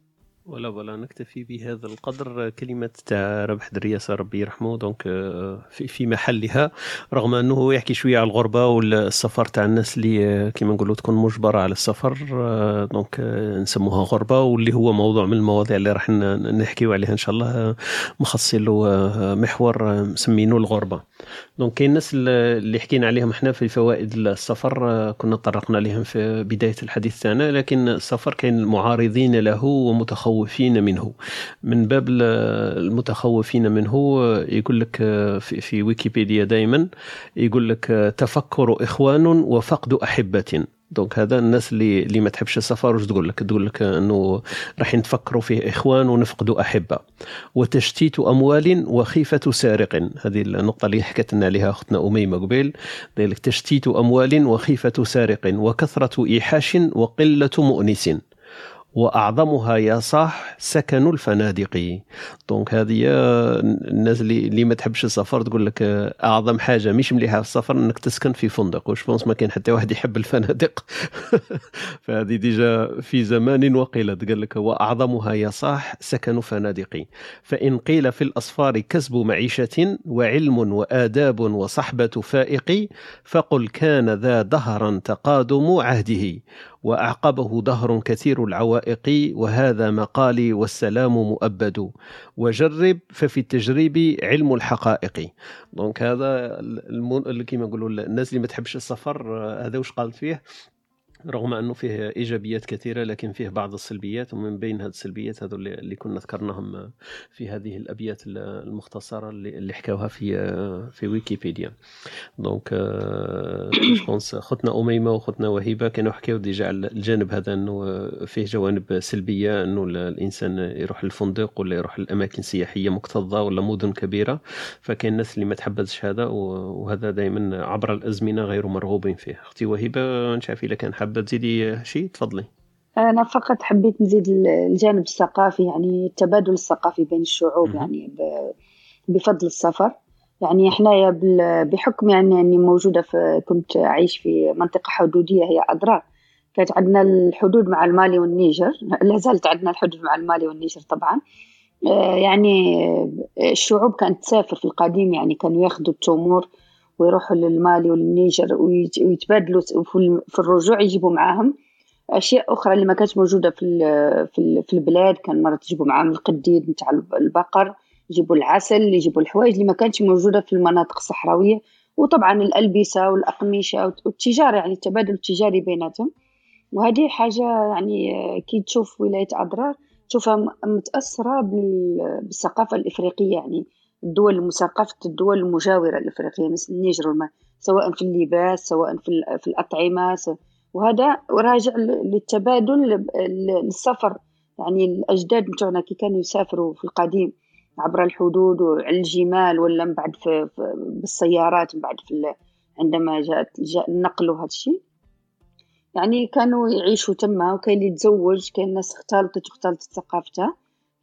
S3: ولا ولا نكتفي بهذا القدر. كلمة تاع ربح درياسة ربي يرحمه. donc آه، في, في محلها. رغم أنه يحكي شوية على الغربة والسفر تاع الناس اللي آه، كيما نقولوا تكون مجبرة على السفر. آه، donc آه، نسموها غربة واللي هو موضوع من المواضيع اللي راح نحكيو عليها إن شاء الله. آه، مخصصين له آه، محور آه، مسمينه الغربة. donc كاين الناس اللي حكينا عليهم إحنا في فوائد السفر. آه، كنا تطرقنا لهم في بداية الحديث تاعنا. لكن السفر كاين معارضين له ومتخوفين منه. من باب ال- المتخوفين منه يقول لك آه، في, في ويكيبيديا دائما يقول لك آه، تفكر إخوان وفقد أحبة. دونك هذا الناس اللي اللي ما تحبش السفر واش تقول لك؟ تقول لك إنه راح نتفكروا فيه إخوان ونفقد أحبة. وتشتيت أموال وخيفة سارق. هذه النقطة اللي حكت لنا عليها أختنا أميمة قبيل. تشتيت أموال وخيفة سارق وكثرة إيحاش وقلة مؤنس. وأعظمها يا صاح سكن الفنادق. donc هذه الناس اللي ما تحبش السفر تقول لك أعظم حاجة. مش مليحة في السفر إنك تسكن في فندق. je pense ما كاين حتى واحد يحب الفنادق. فهذه déjà في زمان وقيلت قال لك واعظمها يا صاح سكن فنادق. فإن قيل في الاسفار كسب معيشة وعلم وآداب وصحبة فائق فقل كان ذا دهرا تقادم عهده. وأعقبه دهر كثير العوائق وهذا مقالي والسلام مؤبد. وجرب ففي التجريب علم الحقائق. دونك هذا كيما نقولوا الناس اللي ما تحبش السفر آه، هذا واش قال فيه؟ رغم أنه فيه إيجابيات كثيرة لكن فيه بعض السلبيات ومن بين هذه السلبيات هذو اللي كنا ذكرناهم في هذه الأبيات المختصرة اللي حكاوها في في ويكيبيديا. donc je pense خوتنا أميمة وخوتنا وهبه كانوا حكاو déjà على الجانب هذا أنه فيه جوانب سلبية أنه الإنسان يروح للفندق ولا يروح لأماكن سياحية مكتظة ولا مدن كبيرة فكاين الناس اللي ما تحبذش هذا وهذا دائما عبر الأزمنة غير مرغوب فيه. أختي وهبه مش عارف إذا كان حابه تزيدي شيء؟ تفضلي.
S6: أنا فقط حبيت نزيد الجانب الثقافي يعني التبادل الثقافي بين الشعوب يعني بفضل السفر. يعني حنايا بحكم يعني أني موجودة في كنت أعيش في منطقة حدودية هي اضرار كانت عندنا الحدود مع المالي والنيجر. لا زالت عندنا الحدود مع المالي والنيجر طبعا. يعني الشعوب كانت تسافر في القديم يعني كانوا ياخذوا التمور. ويروحوا للمالي والنيجر ويتبادلوا في الرجوع يجيبوا معاهم. أشياء أخرى اللي ما كانتش موجودة في في البلاد كان مرات يجيبوا معاهم القديد نتاع البقر يجيبوا العسل يجيبوا الحوايج اللي ما كانتش موجودة في المناطق الصحراوية. وطبعا الألبسة والأقمشة والتجارة يعني التبادل التجاري بيناتهم. وهذه حاجة يعني كي تشوف ولاية أضرار تشوفها متأثرة بالثقافة الإفريقية. يعني الدول المثقفة الدول المجاورة الإفريقية مثل النيجر سواء في اللباس سواء في, في الأطعمة وهذا راجع للتبادل للسفر. يعني الأجداد بتوعنا كي كانوا يسافروا في القديم عبر الحدود وعلى الجمال ولا من بعد في, بالسيارات من بعد في عندما جاء جاء النقل وهذا الشيء. يعني كانوا يعيشوا تما وكاين اللي يتزوج كاين ناس اختلطت واختلطت ثقافتها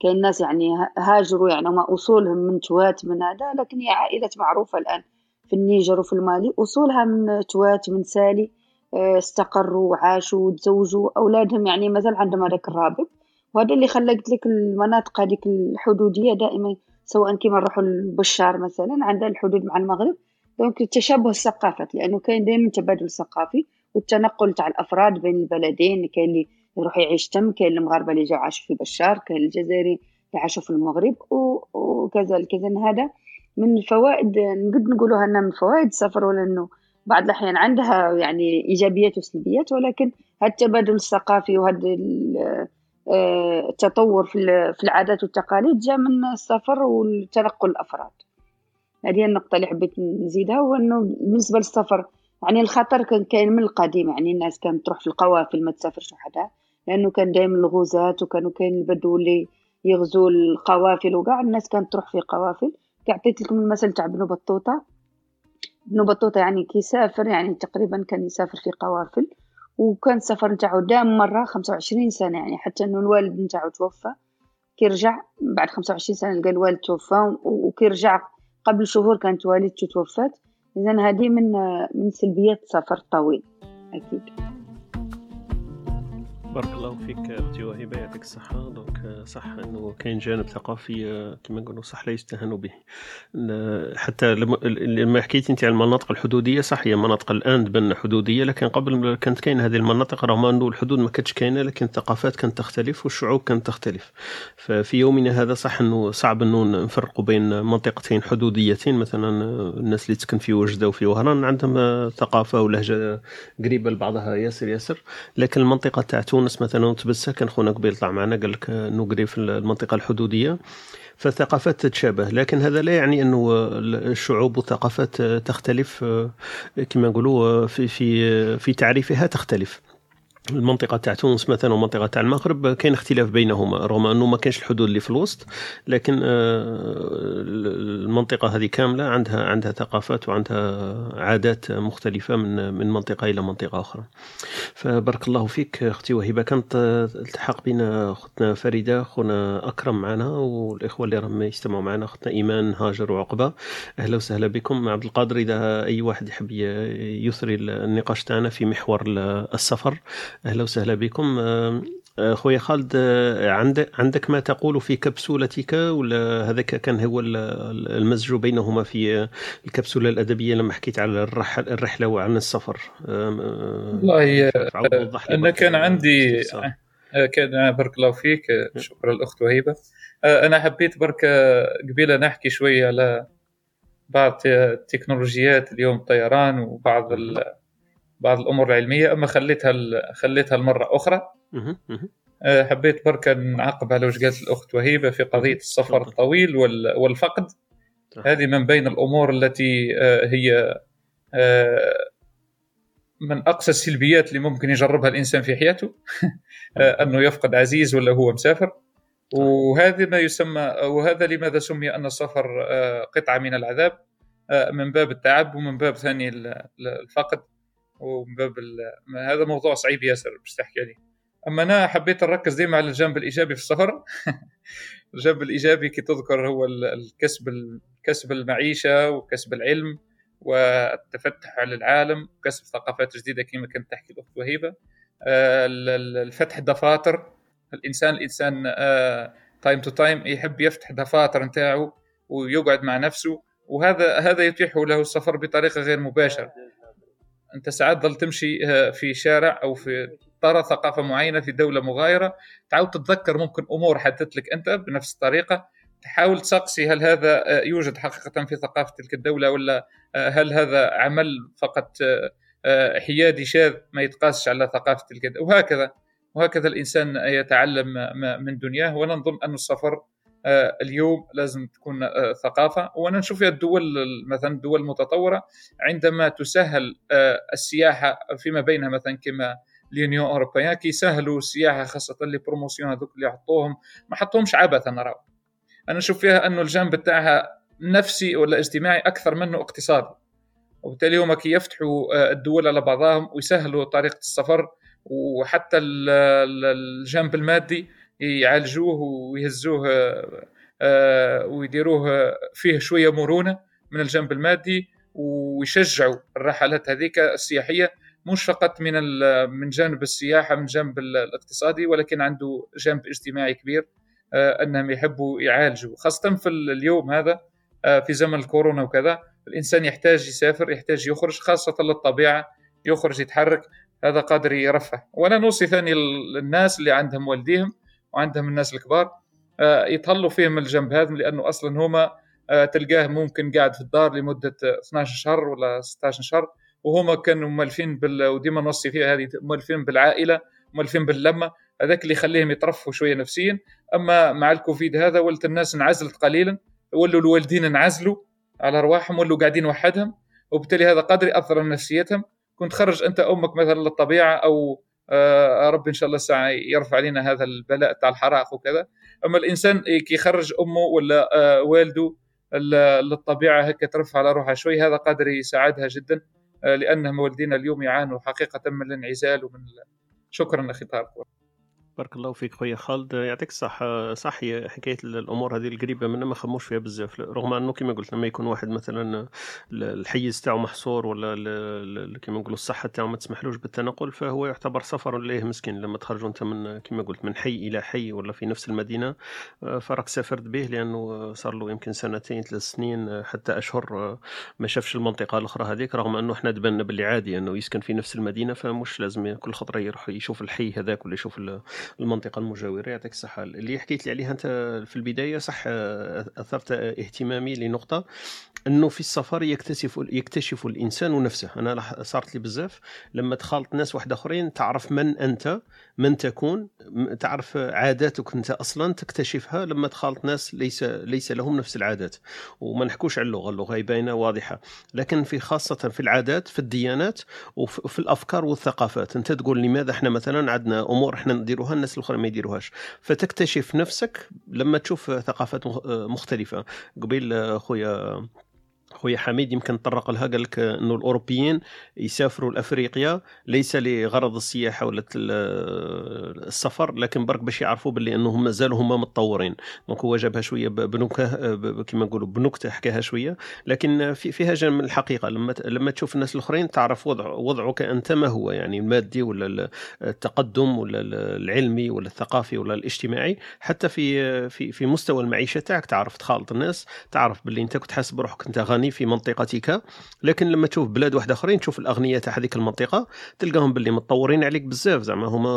S6: كاين ناس يعني هاجروا يعني ما أصولهم من توات من هذا لكن هي عائلات معروفة الآن في النيجر وفي المالي أصولها من توات من سالي استقروا وعاشوا وتزوجوا أولادهم يعني مازال عندهم هذاك الرابط. وهذا اللي خلى قلت لك المناطق هذيك الحدودية دائما سواء كيما نروحوا للبشار مثلا عندها الحدود مع المغرب. donc تشابه الثقافات لأنه كاين دائما تبادل ثقافي والتنقل تاع الأفراد بين البلدين كاين اللي يروح يعيش تم كاين المغاربة اللي جاو عاشوا في بشار كاين الجزائري اللي عاشوا في المغرب وكذا كذا هذا من الفوائد نقد نقولوها إنها من فوائد السفر ولا إنه بعض الأحيان عندها يعني إيجابيات وسلبيات ولكن هذا التبادل الثقافي وهذا آه، التطور في ال- في العادات والتقاليد جاء من السفر والتنقل الأفراد. هذه هي النقطة اللي حبيت نزيدها وأنه بالنسبة للسفر يعني الخطر كان كاين من القديم يعني الناس كانت تروح في القوافل ما تسافرش وحدها. لأنه كان دائما الغزاة وكانوا كاين البدو اللي يغزوا القوافل وكاع. الناس كانت تروح في قوافل عطيت لكم المثل تاع ابن بطوطة. ابن بطوطة يعني كي يسافر يعني تقريبا كان يسافر في قوافل. وكان السفر نتاعو دام خمسة وعشرين سنة يعني حتى إنه الوالد نتاعو توفى. كي رجع بعد خمسة وعشرين سنة لقى الوالد توفى. وكي رجع قبل شهور كانت والدته توفت. إذا هذه من من سلبيات السفر الطويل أكيد.
S3: بارك الله فيك أختي وهبه يعطيك الصحه دونك صح إنه كاين جانب ثقافي آه، كما نقولوا صح لا يستهان به. حتى لما- حكيت انت عن المناطق الحدودية صح هي مناطق الان تبان حدودية لكن قبل كانت كاين هذه المناطق رغم انه الحدود ما كانتش كاينة لكن الثقافات كانت تختلف والشعوب كانت تختلف. ففي يومنا هذا صح إنه صعب إنه نفرقوا بين منطقتين حدوديتين مثلا آه، الناس اللي تسكن في وجدة وفي وهران عندهم آه، ثقافة ولهجة قريبة لبعضها ياسر ياسر. لكن المنطقة تاع تونس مثلا وتبسه كان خونا قبيل طلع معنا قال لك انه قريب في المنطقة الحدودية. فالثقافات تتشابه لكن هذا لا يعني إنه الشعوب والثقافات تختلف كما نقولوا في في في تعريفها تختلف. المنطقة تاع تونس مثلا والمنطقة تاع المغرب كاين اختلاف بينهما رغم أنه ما كانش الحدود اللي في الوسط لكن آه، المنطقة هذه كاملة عندها عندها ثقافات وعندها عادات مختلفة من من منطقة إلى منطقة أخرى. فبارك الله فيك أختي وهبة. كانت التحق بنا أختنا فريدة أخونا أكرم معنا والإخوة اللي راهم يستمعوا معنا أختنا إيمان هاجر وعقبة. أهلا وسهلا بكم. عبد القادر إذا أي واحد يحب يثري النقاش تاعنا في محور ال- السفر أهلا وسهلا بكم. آه، آه، خويا خالد آه، عندك عندك ما تقول في كبسولتك ولا هذاك كان هو ال- المزج بينهما في الكبسولة الأدبية لما حكيت على الرحل الرحلة وعن السفر؟ آه،
S4: والله
S3: لي أنا
S4: كان عندي. آه، كان بارك الله فيك آه، شكرا الاخت وهيبة. آه، أنا حبيت برك آه، قبيلة نحكي شوية على بعض التكنولوجيات اليوم الطيران وبعض ال- الأمور العلمية أما خليتها خليتها المره
S3: أخرى.
S4: آه، حبيت برك نعقب على وش قالت الأخت وهيبة في قضية السفر. الطويل وال- والفقد. هذه من بين الأمور التي آه، هي آه، من أقصى السلبيات اللي ممكن يجربها الإنسان في حياته. أنه يفقد عزيز ولا هو مسافر. وهذا ما يسمى وهذا لماذا سمي أن السفر قطعة من العذاب من باب التعب ومن باب ثاني ال- ال- الفقد. ومن باب هذا موضوع صعيب ياسر باش تحكي عليه. أما أنا حبيت نركز ديما على الجانب الإيجابي في السفر. الجانب الإيجابي كي تذكر هو ال- الكسب كسب المعيشة وكسب العلم والتفتح على العالم وكسب ثقافات جديدة كما كانت تحكي الأخت وهيبة. آه، ال- ال- الفتح دفاتر. الانسان الإنسان time to time يحب يفتح دفاتر نتاعو ويقعد مع نفسه. وهذا هذا يتيح له السفر بطريقة غير مباشرة. أنت ساعات ظل تمشي آه، في شارع أو في ترى ثقافة معينة في دولة مغايرة تعاود تتذكر ممكن أمور حدثت لك أنت بنفس الطريقة. تحاول تسقسي هل هذا آه، يوجد حقيقة في ثقافة تلك الدولة ولا آه، هل هذا عمل فقط حيادي شاذ ما يتقاسش على ثقافة تلك وهكذا وهكذا الإنسان يتعلم من دنياه. وأنا نظن أن السفر اليوم لازم تكون آه، ثقافة. وأنا نشوف فيها الدول مثلا الدول المتطورة عندما تسهل آه، السياحة فيما بينها مثلا كما l'Union européenne كي يسهلوا السياحة خاصة les promotions هذوك اللي يحطوهم ما حطوهمش عبثا راهو. أنا نشوف فيها أنه الجانب بتاعها نفسي ولا اجتماعي أكثر منه اقتصادي. وبالتالي هم كي يفتحوا آه، الدول على بعضهم ويسهلوا طريقة السفر وحتى ال- ال- الجانب المادي يعالجوه ويهزوه آه، آه، ويديروه فيه شوية مرونة من الجانب المادي ويشجعوا الرحلات هذيك السياحية مش فقط من من جانب السياحة من جانب ال- الاقتصادي ولكن عنده جانب اجتماعي كبير آه، أنهم يحبوا يعالجوا. خاصة في ال- اليوم هذا في زمن الكورونا وكذا الإنسان يحتاج يسافر يحتاج يخرج خاصة للطبيعة يخرج يتحرك هذا قادر يرفه. وأنا نوصي ثاني للناس اللي عندهم والديهم وعندهم الناس الكبار آه، يتهلوا فيه من الجنب هذا لأنه أصلا هما آه، تلقاه ممكن قاعد في الدار لمدة 12 شهر ولا 16 شهر وهما كانوا مؤلفين بال وديما نوصي فيها هذه مؤلفين بالعائلة مؤلفين باللمة هذاك اللي يخليهم يترفوا شوية نفسيا. أما مع الكوفيد هذا ولت الناس انعزلت قليلا ولوا الوالدين انعزلوا على أرواحهم ولوا قاعدين وحدهم وبالتالي هذا قدر ياثر على نفسيتهم. كنت خرج أنت أمك مثلا للطبيعة أو ربي إن شاء الله الساعة يرفع علينا هذا البلاء تاع الحرائق وكذا. أما الإنسان كي يخرج أمه ولا آه والده للطبيعة هكا ترفع على روحها شوي هذا قادر يساعدها جدا آه لأن والدينا اليوم يعانوا حقيقة من الانعزال ومن شكرا أخي طارق.
S3: بارك الله فيك خويا خالد. يعطيك الصحة. صح هي حكاية الأمور هذه القريبة منا ما خموش فيها بزاف. رغم أنه كما قلت لما يكون واحد مثلا الحيز تاعو محصور ولا كما نقولوا الصحة تاعو ما تسمحلوش بالتنقل فهو يعتبر سفر ليه مسكين. لما تخرجوا أنت من كما قلت من حي إلى حي ولا في نفس المدينة فراك سافرت به لأنه صار له يمكن سنتين ثلاث سنين حتى أشهر ما شافش المنطقة الأخرى هذيك. رغم أنه إحنا تبان باللي عادي أنه يسكن في نفس المدينة فمش لازم كل خطرة يروح يشوف الحي هذاك ولا يشوف المنطقة المجاورة يعطيك الصحة. اللي حكيت لي عليها أنت في البداية صح أثرت اهتمامي لنقطة أنه في السفر يكتشف يكتشف الإنسان نفسه. أنا صارت لي بزاف. لما تخالط ناس واحد آخرين تعرف من أنت من تكون تعرف عاداتك انت أصلا تكتشفها لما تخالط ناس ليس ليس لهم نفس العادات. وما نحكوش على اللغة اللغة باينة واضحة. لكن في خاصة في العادات في الديانات وفي الأفكار والثقافات. انت تقول لماذا إحنا مثلا عندنا أمور إحنا نديروها الناس الأخرى ما يديروهاش. فتكتشف نفسك لما تشوف ثقافات مختلفة. قبيل خويا خويا حميد يمكن تطرق لها قال لك إنه الأوروبيين يسافروا لأفريقيا ليس لغرض السياحة ولا السفر لكن برك باش يعرفوا باللي إنهم مازالوا هما متطورين. دونك هو جابها شوية بنكه كما نقولوا بنكتة حكاها شوية. لكن في فيها جانب من الحقيقة. لما لما تشوف الناس الأخرين تعرف وضع وضعك أنت ما هو يعني المادي ولا التقدم ولا العلمي ولا الثقافي ولا الاجتماعي. حتى في في في مستوى المعيشة تاعك تعرف تخالط الناس تعرف باللي أنت كنت حاسس بروحك أنت غني في منطقتك. لكن لما تشوف بلاد واحدة آخرين تشوف الاغنياء تاع هذيك المنطقة تلقاهم باللي متطورين عليك بزاف. زعما هما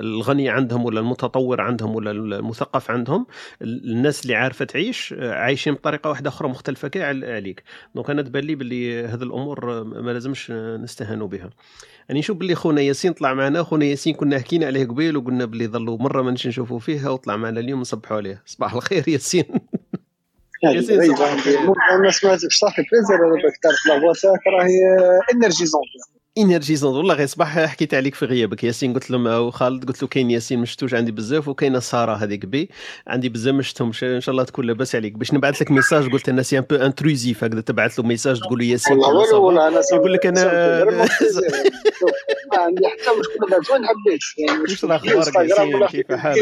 S3: الغني عندهم ولا المتطور عندهم ولا المثقف عندهم الناس اللي عارفة تعيش عايشين بطريقة واحدة أخرى مختلفة كاع عليك. دونك أنا تبان لي باللي هذه الأمور ما لازمش نستهانوا بها. يعني نشوف باللي خونا ياسين طلع معنا. خونا ياسين كنا حكينا عليه قبيل وقلنا باللي ظلوا مرة ما نشوفوا فيه وطلع معنا اليوم نصبحوا عليه صباح الخير ياسين.
S10: ياسين ما سمعتكش ça fait plaisir أنا باك تعرف لا تاعك راهي énergisante
S3: énergisante والله غير صباح حكيت عليك في غيابك ياسين. قلت له خالد قلت له كاين ياسين ما شفتوش عندي بزاف وكاينة سارة هذيك بي. عندي بزاف ما شفتهمش إن شاء الله تكون لاباس عليك. باش نبعث لك message قلت أنا c'est un peu intrusif هكذا تبعث له message تقول له ياسين
S10: والله والله أنا
S3: يقول لك أنا
S10: عندي حتى مشكلة بعد وين حبيت؟ يعني
S3: واش الأخبار ياسين كيف حالك؟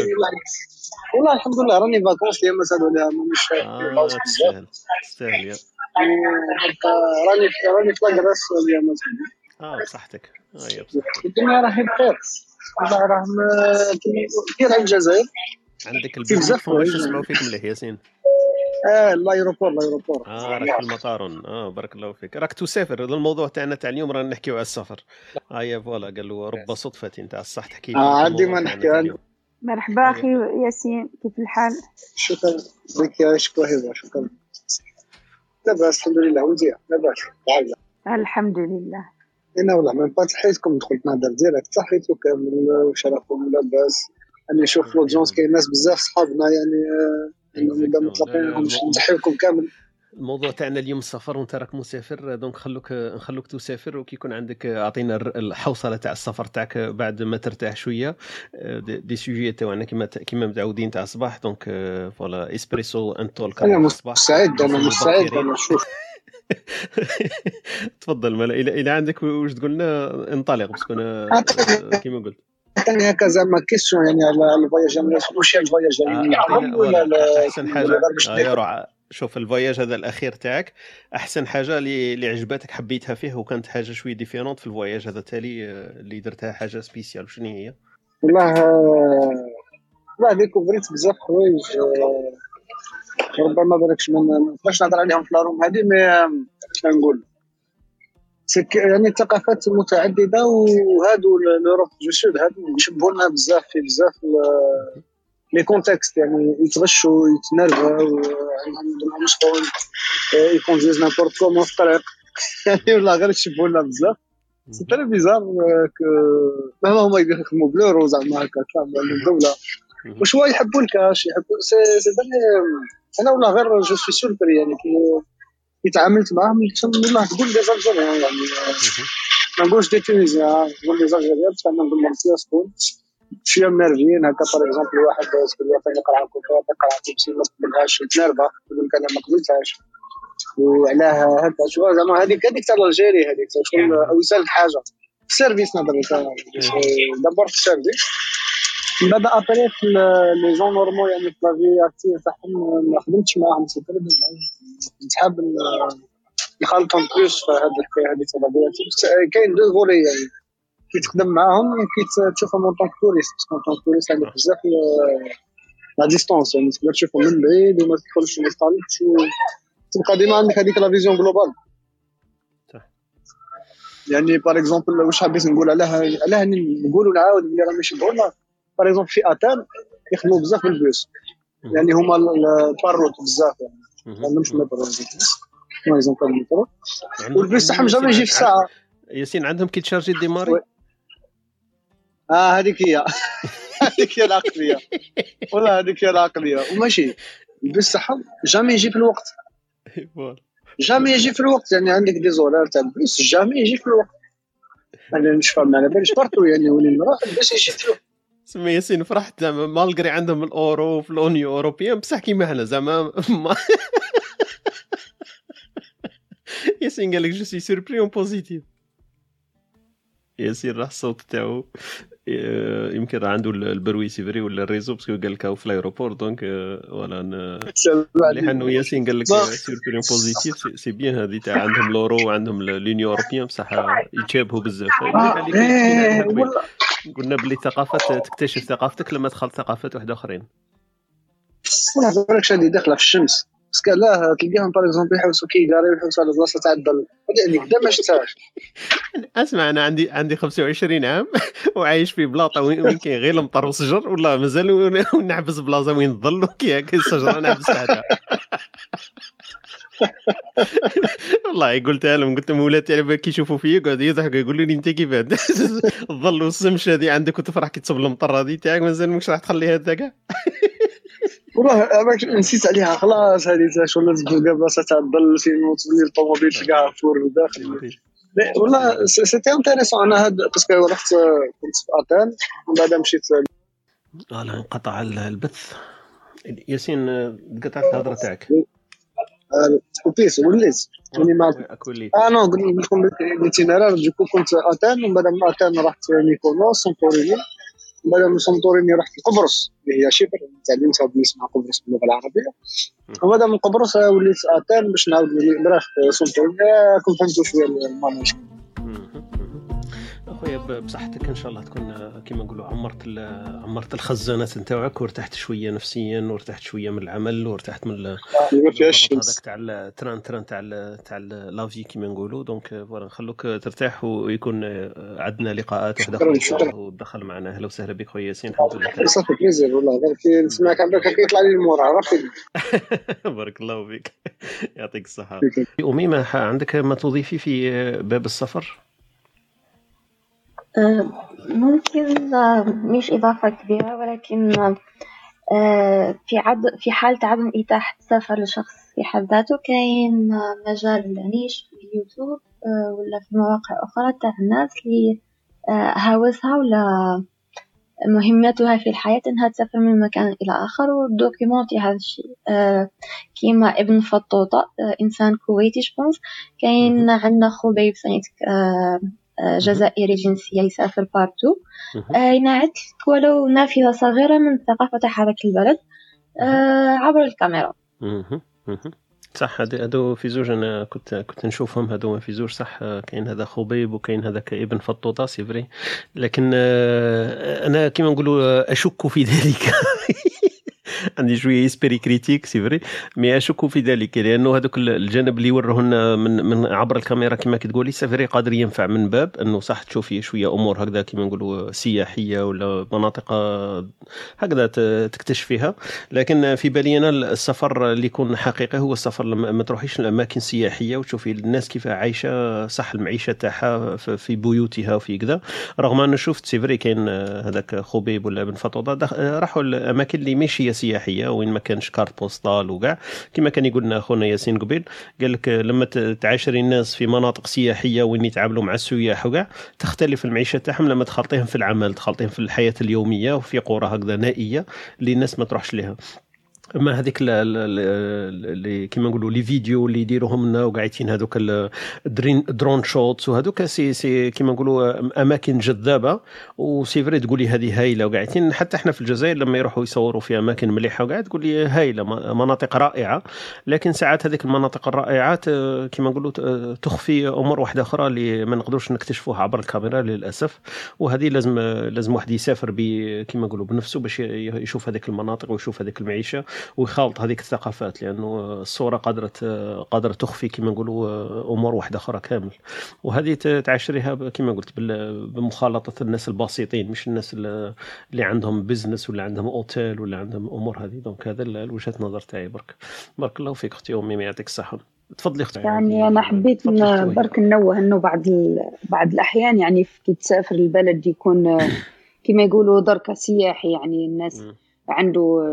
S10: والله الحمد لله راني vacances اللي مسالوا عليها مش
S3: آه تستاهل تستاهل.
S10: راني راني في la Grèce اليوم
S3: آه بصحتك. آه يا
S10: بصحتك. الدنيا راهي بخير. والله راهم كثير على الجزائر.
S3: عندك البزاف باش نسمعوا فيك مليح ياسين.
S10: آه l'aéroport l'aéroport.
S3: آه راك في المطار آه بارك الله فيك. راك تسافر. هذا الموضوع تاعنا تاع اليوم رانا نحكيو على السفر. آه يا voilà قال له رب صدفة تاع الصح تحكي
S10: آه عندي ما نحكي.
S11: مرحبا أخي ياسين كيف الحال؟
S10: شكرا بك يعيشك وهبة شكرا. لاباس الحمد لله مزيان لاباس.
S11: الحمد لله.
S10: أنا والله من بعد حيتكم دخلت نهضر direct صحيتو كامل واش راكم لاباس أنا نشوف l'audience كاين ناس بزاف صحابنا يعني انهم اذا نتحيو لكم كامل.
S3: الموضوع تاعنا اليوم السفر وانت راك مسافر donc خلوك نخلوك تسافر وكي يكون عندك أعطينا الحوصلة تاع السفر تاعك بعد ما ترتاح شوية. des sujets تاعنا كما كما متعودين تاع الصباح donc voilà Espresso and Talk
S10: أنا مستعد أنا مستعد أنا نشوف
S3: تفضل مالا إلى إلى عندك واش تقول لنا انطلق parce que أنا كيما قلت.
S10: عطيني هكا زعما question يعني على ال voyage واش ال voyage. يعني ولا
S3: أحسن حاجة. آه شوف ال voyage هذا الأخير تاعك. أحسن حاجة اللي اللي عجبتك حبيتها فيه وكانت حاجة شوية différente في ال voyage هذا التالي اللي درتها حاجة spéciale شنو هي؟
S10: والله والله ديكوفريت بزاف حوايج ربما بالكش ما نقدرش نهضر عليهم في la room هذه mais نقول؟ يعني ثقافات متعدده وهادو l'Europe du Sud هادو يشبهوا لنا بزاف في بزاف les contextes. يعني يتغشوا يتنرفوا عندهم شغل ي conduisent n'importe comment في الطريق يعني والله غير يشبهوا لنا بزاف. c'est très bizarre مهما هما يخدموا ب l'euro زعما هكا كامل الدولة. وشوية يحبوا الكاش يحبوا سي سي أنا والله غير je suis surpris يعني كي كي تعاملت معاهم والله تقول لي زالجيريان يعني ما نقولش دي تونيزيان نقول لي زالجيريان بصح أنا نقول لهم شكون شوية منرفيين هكا باغ اكزومبل واحد تقول له فين يقرا كوكا يقرا تيبسي ما تقبلهاش تنرفى يقول لك أنا ما قبلتهاش. وعلاه هكا شو زعما هذيك هذيك تاع الجيري هذيك شغل أو يسالك حاجة. في السيرفيس نهضر دابور في السيرفيس من بعد ابري في لي جون نورمال يعني في لافي اكتيف تاعهم ما خدمتش معاهم c'est très نتحاب نخلطهم plus في هذيك هذيك la vie كاين deux volets يعني. كي تخدم معاهم كي تشوفهم en tant que touriste parce que en tant que touriste عندك بزاف la distance يعني تقدر تشوفهم من بعيد وما تدخلش ما تطالبش تبقى ديما عندك هذيك la vision globale يعني par exemple واش حبيت نقول؟ علاه علاه نقولوا نعاود اللي راهم يشبهونا par exemple في اتان يخدموا بزاف بالبوس يعني هما الباروت بزاف يعني. ما عندهمش مترو par exemple المترو والبوس تاعهم jamais يجي في الساعة.
S3: ياسين عندهم كي تشارجي ديماري
S10: آه هذيك هي. هذيك هي العقلية. والله هذيك هي العقلية. وماشي. البوس تاعهم jamais يجي في الوقت. jamais يجي في الوقت. يعني عندك des horaires تاع ال bus jamais يجي في الوقت. أنا مش فاهم على باليش. partout يعني وين نروح البوس يجي في الوقت.
S3: سمي ياسين فرحت زعما malgré عندهم الأورو في ال Union européenne بصح كيما حنا زعما ما ياسين قال لك je suis surpris en positif ياسين راح الصوت تاعو. يمكن راه عنده البروي سيفري ولا الريزو باسكو قال لك في ال aéroport donc voilà مليح انه ياسين قال لك surpris positif c'est bien هذه تاع عندهم l'euro وعندهم l'Union européenne بصح يتشابهوا بزاف. قلنا باللي الثقافات تكتشف ثقافتك لما دخلت ثقافات واحدة أخرين.
S10: ما نعرفش هذه داخلة في الشمس. parce que لا تلقاهم par exemple يحوسوا كي قاري يحوسوا على بلاصه تاع الظل. يعني كدا ما شفتهاش.
S3: أسمع أنا عندي عندي 25 عام وعايش في بلاطة وين كاين غير المطر والشجر ولا مازال نعبس بلاصة وين الظل وكي الشجره نعبس تحتها والله قلتها لهم قلت لهم ولادي كي يشوفوا فيا قعدوا يضحكوا يقولوا لي أنت كيف؟ الظل والسمش هذه عندك وتفرح كي تصب المطر هذه تاعك مازال مش راح تخليها هكا.
S10: والله نسيت عليها خلاص هذه شغل تلقى بلاصه تاع الظل فين تبني الطوموبيل تلقاها فور داخل والله c'était intéressant أنا هاد parce que رحت كنت في اتان ومن بعد مشيت
S3: voilà انقطع البث ياسين قطعت الهضره تاعك
S10: كوبيس وليت يعني ما آه non قلت لكم l'itinéraire du coup كنت اتان ومن بعد من اتان رحت ميكونوس سانتوريني بعد من سانتوريني رحت لقبرص اللي هي Chypre تعلمتها بنسمع قبرص باللغة العربية. وبعد من قبرص وليت اتان باش نعاود نروح سانتوريني كنت فهمت شوية ال ménage
S3: اخويا بصحتك إن شاء الله تكون كما نقولوا عمرت عمرت الخزانات نتاعك وارتحت شوية نفسيا وارتحت شوية من العمل وارتحت من هذاك تاع ال train-train تاع تاع la vie كما نقولوا. donc voilà نخلوك ترتاح ويكون عندنا لقاءات واحدة أخرى ودخل معنا. أهلا وسهلا بك خويا ياسين الحمد لله.
S10: صافي plaisir والله كي نسمعك عندك كيطلع لي ال moral عرفتي
S3: بارك الله فيك. يعطيك الصحة. أميمة عندك ما تضيفي في باب السفر؟
S5: ممكن مش إضافة كبيرة ولكن في عد في حالة عدم إتاحة السفر لشخص في حد ذاته كاين مجال نيش في اليوتيوب ولا في مواقع أخرى تاع الناس اللي هاوسها ولا مهمتها في الحياة إنها تسافر من مكان إلى آخر ودوكيمونتي هذا الشيء. كيما ابن فطوطة إنسان كويتي je pense كاين عندنا خبيب سنيتك جزائري جنسية يسافر partout. ينعت ولو نافذة صغيرة من ثقافة هذاك البلد عبر الكاميرا.
S3: صح هادو في زوج أنا كنت كنت نشوفهم هادو في زوج صح كاين هذا خبيب وكاين هذاك ابن فطوطة c'est vrai لكن أنا كما نقولوا أشك في ذلك. عندي شوية esprit critique c'est vrai mais أشك في ذلك لأنه هذوك الجانب اللي وروه لنا من من عبر الكاميرا كما كتقولي c'est vrai قادر ينفع من باب أنه صح تشوفي شوية أمور هكذا كما نقولوا سياحية ولا مناطق آه، هكذا تكتشفيها لكن في بالي أنا السفر اللي يكون حقيقي هو السفر ما تروحيش لأماكن سياحية وتشوفي الناس كيف عايشة صح المعيشة تاعها في بيوتها وفي كذا. رغم أنه شفت c'est vrai كاين آه، هذاك خبيب ولا بن فطوطه آه، راحوا الاماكن اللي ماشي هي سياحيه وين ما كانش cartes postales وكاع. كما كان يقول لنا أخونا ياسين قبيل قال لك لما تعاشري الناس في مناطق سياحية وين يتعاملوا مع السياح وكاع تختلف المعيشة تاعهم لما تخلطيهم في العمل تخلطيهم في الحياة اليومية وفي قرى هكذا نائية اللي الناس ما تروحش لها اما هذيك ال- ال- ال- اللي كيما نقولوا les vidéos اللي يديروهم لنا وقاعدين هذوك ال- ال drone drone shots وهذوك سي سي كيما نقولوا أماكن جذابة. و c'est vrai تقولي هذه هايلة وقاعدين. حتى إحنا في الجزائر لما يروحوا يصوروا في أماكن مليحة وقاعد تقول لي هايلة مناطق رائعة. لكن ساعات هذيك المناطق الرائعه ت- كيما نقولوا ت- تخفي أمور واحدة أخرى اللي ما نقدروش نكتشفوها عبر الكاميرا للأسف. وهذه لازم لازم واحد يسافر كيما نقولوا بنفسه باش يشوف هذيك المناطق ويشوف هذيك المعيشة. ويخالط هذيك الثقافات لأنه الصورة قادرة قادرة تخفي كما نقولوا أمور واحدة أخرى كامل وهذه تعشريها كما قلت بمخالطة الناس البسيطين مش الناس اللي عندهم business ولا عندهم اوتيل ولا عندهم أمور هذه donc هذا وجهة نظر تاعي برك بارك الله فيك أختي أمي يعطيك الصحة تفضلي أختي
S6: يعني أنا حبيت. برك ننوه إنه بعض. بعض الأحيان يعني كي تسافر البلد يكون كما يقولوا دركة سياحي يعني الناس. عنده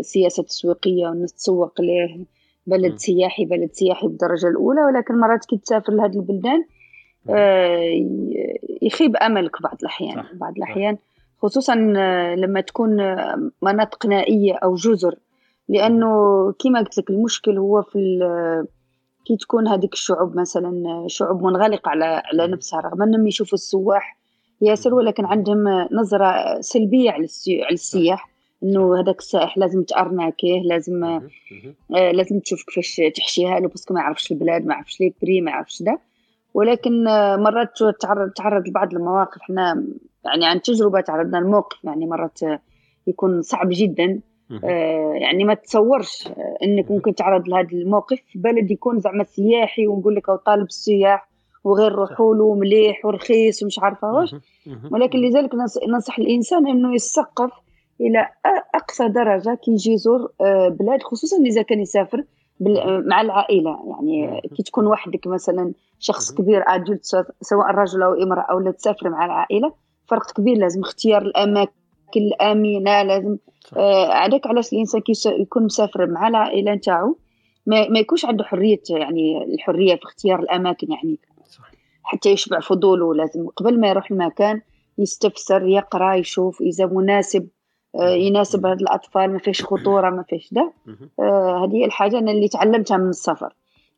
S6: سياسة تسويقية والناس تسوق ليه بلد
S3: مم.
S6: سياحي بلد سياحي بالدرجة الأولى ولكن مرات كي تسافر لهذه البلدان آه، يخيب أملك بعض الأحيان
S3: صح،
S6: بعض
S3: صح.
S6: الأحيان خصوصا آه، لما تكون آه، مناطق نائية أو جزر لأنه كما قلت لك المشكل هو في كي تكون هذيك الشعوب مثلا شعوب منغلقة على على نفسها رغم أنهم يشوفوا السواح ياسر ولكن عندهم نظرة سلبية على السي- على السياح. إنه هذاك السائح لازم تارناكيه لازم.
S3: مهم.
S6: آه لازم تشوف كيفاش تحشيها له parce que ما يعرفش البلاد ما يعرفش les prix ما يعرفش ده ولكن آه مرات تعرض تعرض لبعض المواقف إحنا يعني عن تجربة تعرضنا لموقف يعني مرات آه، يكون صعب جدا. آه يعني ما تصورش آه إنك ممكن تعرض لهذا الموقف في بلد يكون زعما سياحي ونقول لك أو طالب السياح وغير روحوا له مليح ورخيص ومش عارفة واش. ولكن لذلك ننص- ننصح الإنسان إنه يثقف إلى أقصى درجة كي يجي يزور آه، بلاد خصوصا إذا كان يسافر مع العائلة. يعني كي تكون وحدك مثلا شخص كبير ادولت سواء رجل أو امرأة أو تسافر مع العائلة فرق كبير. لازم اختيار الأماكن الآمنة لازم
S3: صح.
S6: آه، علاك علاش الإنسان يكون مسافر مع العائلة نتاعو. ما, ما يكونش عنده حرية يعني الحرية في اختيار الأماكن يعني
S3: صح.
S6: حتى يشبع فضوله. لازم قبل ما يروح المكان يستفسر يقرأ يشوف إذا مناسب يناسب هاد الأطفال ما فيش خطورة ما فيش ده.
S3: مهم.
S6: آه، هذه الحاجة أنا اللي تعلمتها من السفر.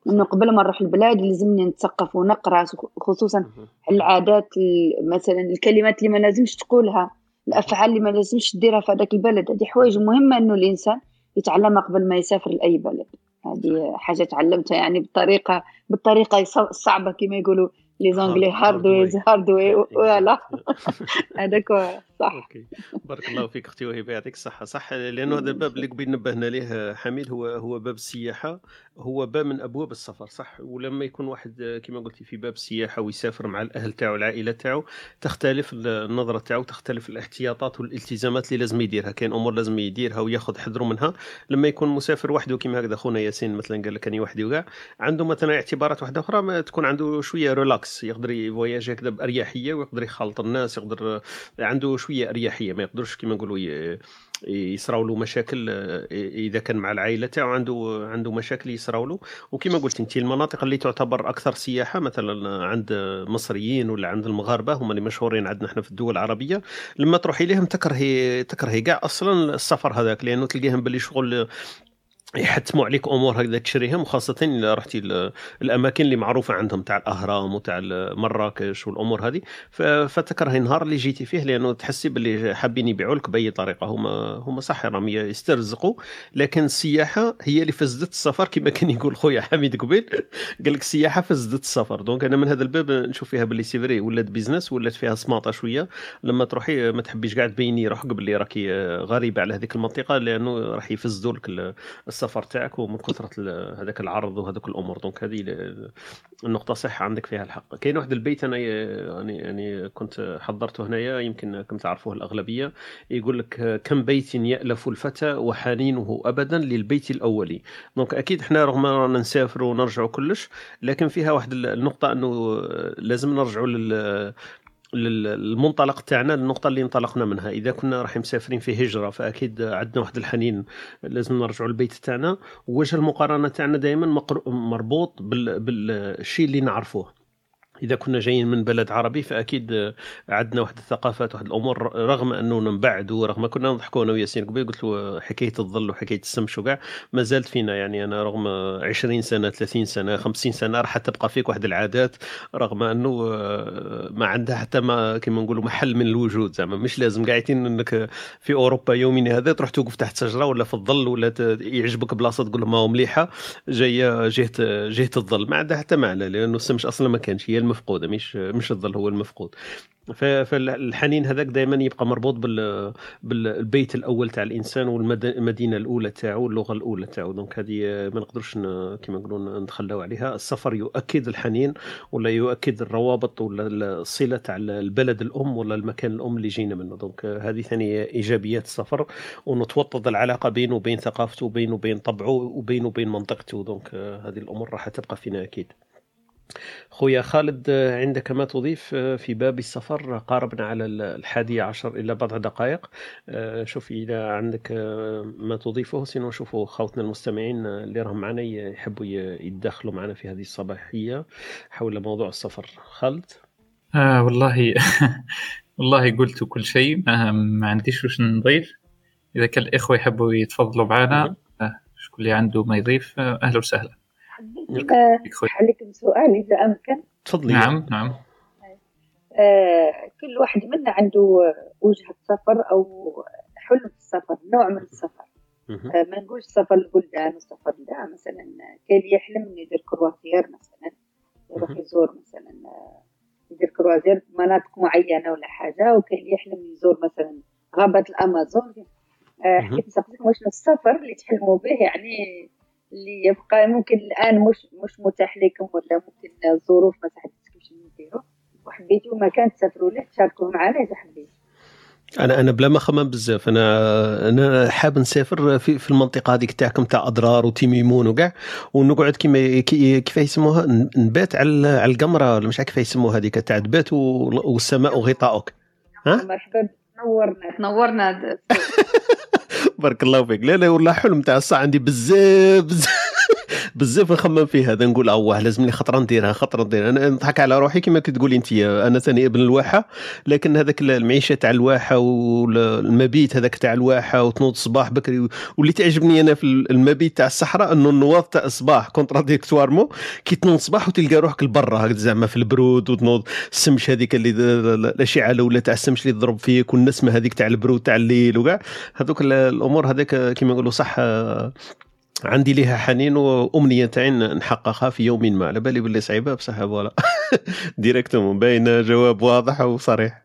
S6: إنه قبل ما نروح البلاد لازمني نتثقف ونقرأ خصوصا. العادات ال- مثلا الكلمات اللي ما لازمش تقولها الأفعال اللي ما لازمش تديرها في هذاك البلد. هذه حوايج مهمة إنه الإنسان يتعلمها قبل ما يسافر لأي بلد. هذه حاجة تعلمتها يعني بالطريقة بالطريقة الص- الصعبه كما يقولوا les Anglais
S3: hard
S6: ways.
S3: hard way voilà.
S6: هذاك صح.
S3: okay. بارك الله فيك أختي وهبة يعطيك الصحة. صح لأنه هذا الباب اللي قبل نبهنا ليه حميد هو هو باب السياحه هو باب من أبواب السفر صح؟ ولما يكون واحد كما قلتي في باب السياحه ويسافر مع الأهل تاعو العائلة تاعو تختلف النظرة تاعو تختلف الاحتياطات والالتزامات اللي لازم يديرها. كاين أمور لازم يديرها وياخذ حذره منها. لما يكون مسافر وحده كما هكذا خونا ياسين مثلا قال لك اني وحدي وكاع عنده مثلا اعتبارات واحدة أخرى ما تكون عنده شوية ريلاكس يقدر يفواياج هكذا بأريحية ويقدر يخالط الناس يقدر عنده شوية أريحية ما يقدرش كما نقولوا يصراو له مشاكل آه، إذا كان مع العائلة تاعو عنده عنده مشاكل يصراو له وكما قلت انت المناطق اللي تعتبر أكثر سياحة مثلا عند مصريين ولا عند المغاربة هم اللي مشهورين عندنا إحنا في الدول العربية لما تروحي لهم تكرهي تكرهي كاع أصلا السفر هذاك لأنه تلقيهم باللي شغل يحتموا عليك أمور هكذا تشريهم وخاصة إذا رحتي الأماكن اللي معروفة عندهم تاع الأهرام وتاع مراكش والأمور هذه. فتكرهي النهار اللي جيتي فيه لأنه تحسي باللي حابين يبيعوا لك بأي طريقة. هما هما صح راهم يسترزقوا لكن السياحة هي اللي فزدت السفر كما كان يقول خويا حميد قبيل. قال لك السياحة فزدت السفر. donc أنا من هذا الباب نشوف فيها باللي c'est vrai ولات business ولات فيها سماطه شوية. لما تروحي ما تحبيش قاعد تبيني روحك باللي راكي غريبة على هذيك المنطقة لأنه راح يفسدوا لك السفر تاعك ومن كثرة هذاك العرض وهذوك الأمور. donc هذه ال- النقطة صح عندك فيها الحق. كاين واحد البيت أنا يعني يعني كنت حضرته هنايا يمكن كم تعرفوه الأغلبية يقول لك كم بيت يألف الفتى وحنينه ابدا للبيت الأولي. دونك أكيد إحنا رغم رانا نسافروا ونرجعوا كلش لكن فيها واحد النقطة أنه لازم نرجعوا لل لل- المنطلق تاعنا النقطة اللي انطلقنا منها. إذا كنا راح مسافرين في هجرة فأكيد عندنا واحد الحنين لازم نرجعوا البيت تاعنا. ووجه المقارنة تاعنا دائما مربوط بال- بالشيء اللي نعرفوه. إذا كنا جايين من بلد عربي فأكيد عندنا واحد الثقافات واحد الأمور رغم أنه نبعدوا رغم كنا نضحكوا أنا وياسين قبيل قلت له حكاية الظل وحكاية السمش وكاع ما زالت فينا يعني أنا رغم 20 سنة 30 سنة 50 سنة راح تبقى فيك واحد العادات رغم أنه ما عندها حتى ما كما نقولوا محل من الوجود زعما مش لازم قاعدين إنك في أوروبا يومنا هذا تروح توقف تحت شجرة ولا في الظل ولا يعجبك بلاصة تقول ما هو مليحة جاية جهه جهه الظل ما عندها حتى معنى لأنه السمش أصلا ما كانش هي المفقوده مش مش الظل هو المفقود. فالحنين هذاك دائما يبقى مربوط بال بالبيت الأول تاع الإنسان والمدينة الأولى تاعو واللغة الأولى تاعو. دونك هذه ما نقدرش كما نقولوا نتخلاو عليها. السفر يؤكد الحنين ولا يؤكد الروابط ولا الصلة تاع البلد الأم ولا المكان الأم اللي جينا منه. donc هذه ثاني إيجابيات السفر. ونتوطد العلاقة بينه وبين ثقافته وبينه وبين طبعه وبينه وبين منطقته. donc هذه الأمور راح تبقى فينا أكيد. خويا خالد آه، عندك ما تضيف آه، في باب السفر قاربنا على ال- الحادية عشر إلى بضع دقائق؟ آه، شوف إذا عندك ما تضيفه sinon شوفوا خوتنا المستمعين اللي راهم معنا يحبوا يتدخلوا معنا في هذه الصباحية حول موضوع السفر. خالد؟
S4: آه والله والله قلت كل شيء ما, عنديش وش نضيف. إذا كان الإخوة يحبوا يتفضلوا معنا شكون اللي عنده ما يضيف أهلا وسهلا.
S6: عليكم سؤال إذا أمكن.
S3: تفضلي.
S4: نعم نعم.
S6: آه، كل واحد منا عنده وجهة سفر أو حلم في السفر نوع من السفر. آه، ما نقولش سفر البلدان وسفر لا. مثلا كان يحلم إنه يدير كرواتير مثلا يروح يزور مثلا آه، يدير كرواتير مناطق معينة ولا حاجة وكان يحلم يزور مثلا غابة الأمازون. آه،. حكيت سألتكم واش السفر اللي تحلموا به يعني اللي يبقى ممكن الآن مش مش متاح لكم ولا ممكن الظروف ما ساعدتكمش إنه ديروا وحبيتوا مكان تسافروا له تشاركوا معنا إذا حبيتوا
S3: أنا أنا بلا ما خمم بزاف. أنا أنا حاب نسافر في, في المنطقة هذيك تاعكم تاع أضرار وتيميمون وكاع. ونقعد كيما كي- كيف يسموها؟ ن- نبات على على القمرة ولا مش عارف كيف يسموها هذيك تاع تبات و- والسماء غطاؤك ها؟
S6: مرحبا تنورنا. تنورنا.
S3: بارك الله فيك. لا لا والله حلم تاع الساعة عندي بزاف بزاف. بزاف نخمم فيه هذا نقول أوه لازم لي خطرة نديرها خطرة نديرها. أنا نضحك على روحي كما كتقولي انت أنا ثاني ابن الواحة لكن هذاك المعيشة تاع الواحة والمبيت هذاك تاع الواحة وتنوض الصباح بكري. واللي تعجبني أنا في المبيت تاع الصحراء أنه النواض تاع الصباح contradictoirement كي تنوض الصباح وتلقى روحك لبرا هكذا زعما في البرود وتنوض. السمش هذيك اللي الاشعه الاولى تاع السمش اللي تضرب فيك والنسمة هذيك تاع البرود تاع الليل وكاع. هذوك ال- الأمور هذاك كما نقولوا صح عندي ليها حنين وأمنية تاعي نحققها في يوم ما. على بالي باللي صعيبة بصح voilà. directement باين جواب واضح وصريح.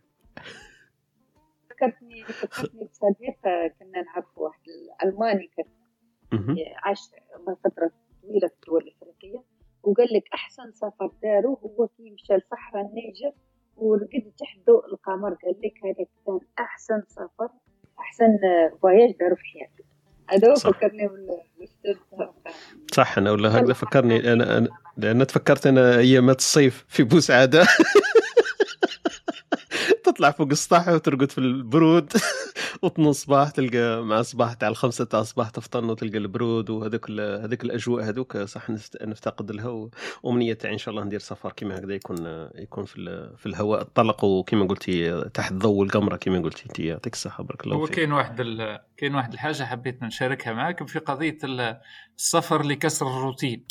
S6: فكرتني فكرتني بصديق كنا نعرفه واحد الألماني كان
S3: مهم.
S6: عاش فترة طويلة في الدول الأفريقية وقال لك أحسن سفر دارو هو كي مشى لصحراء النيجر ورقد تحت ضوء القمر قال لك هذا كان أحسن سفر أحسن voyage دارو في حياته هذا. فكرني
S3: صح أنا ولا هكذا فكرني أنا أنا لأن تفكرت أنا ايامات الصيف في بوسعاده تطلع فوق السطح وترقد في البرود وثنو الصباح تلقى مع الصباح تاع الخمسة تاع الصباح تفطن وتلقى البرود وهذوك هذوك الأجواء هذوك صح نفت- نفتقد لها وامنيه تاعي إن شاء الله ندير سفر. كيما هكذا يكون يكون في في الهواء الطلق وكيما قلتي تحت ضوء القمرة كيما قلتي انت يعطيك الصحة بارك الله فيك.
S4: كاين واحد ال... كاين واحد الحاجة حبيت نشاركها معاكم في قضية ال- السفر لكسر الروتين.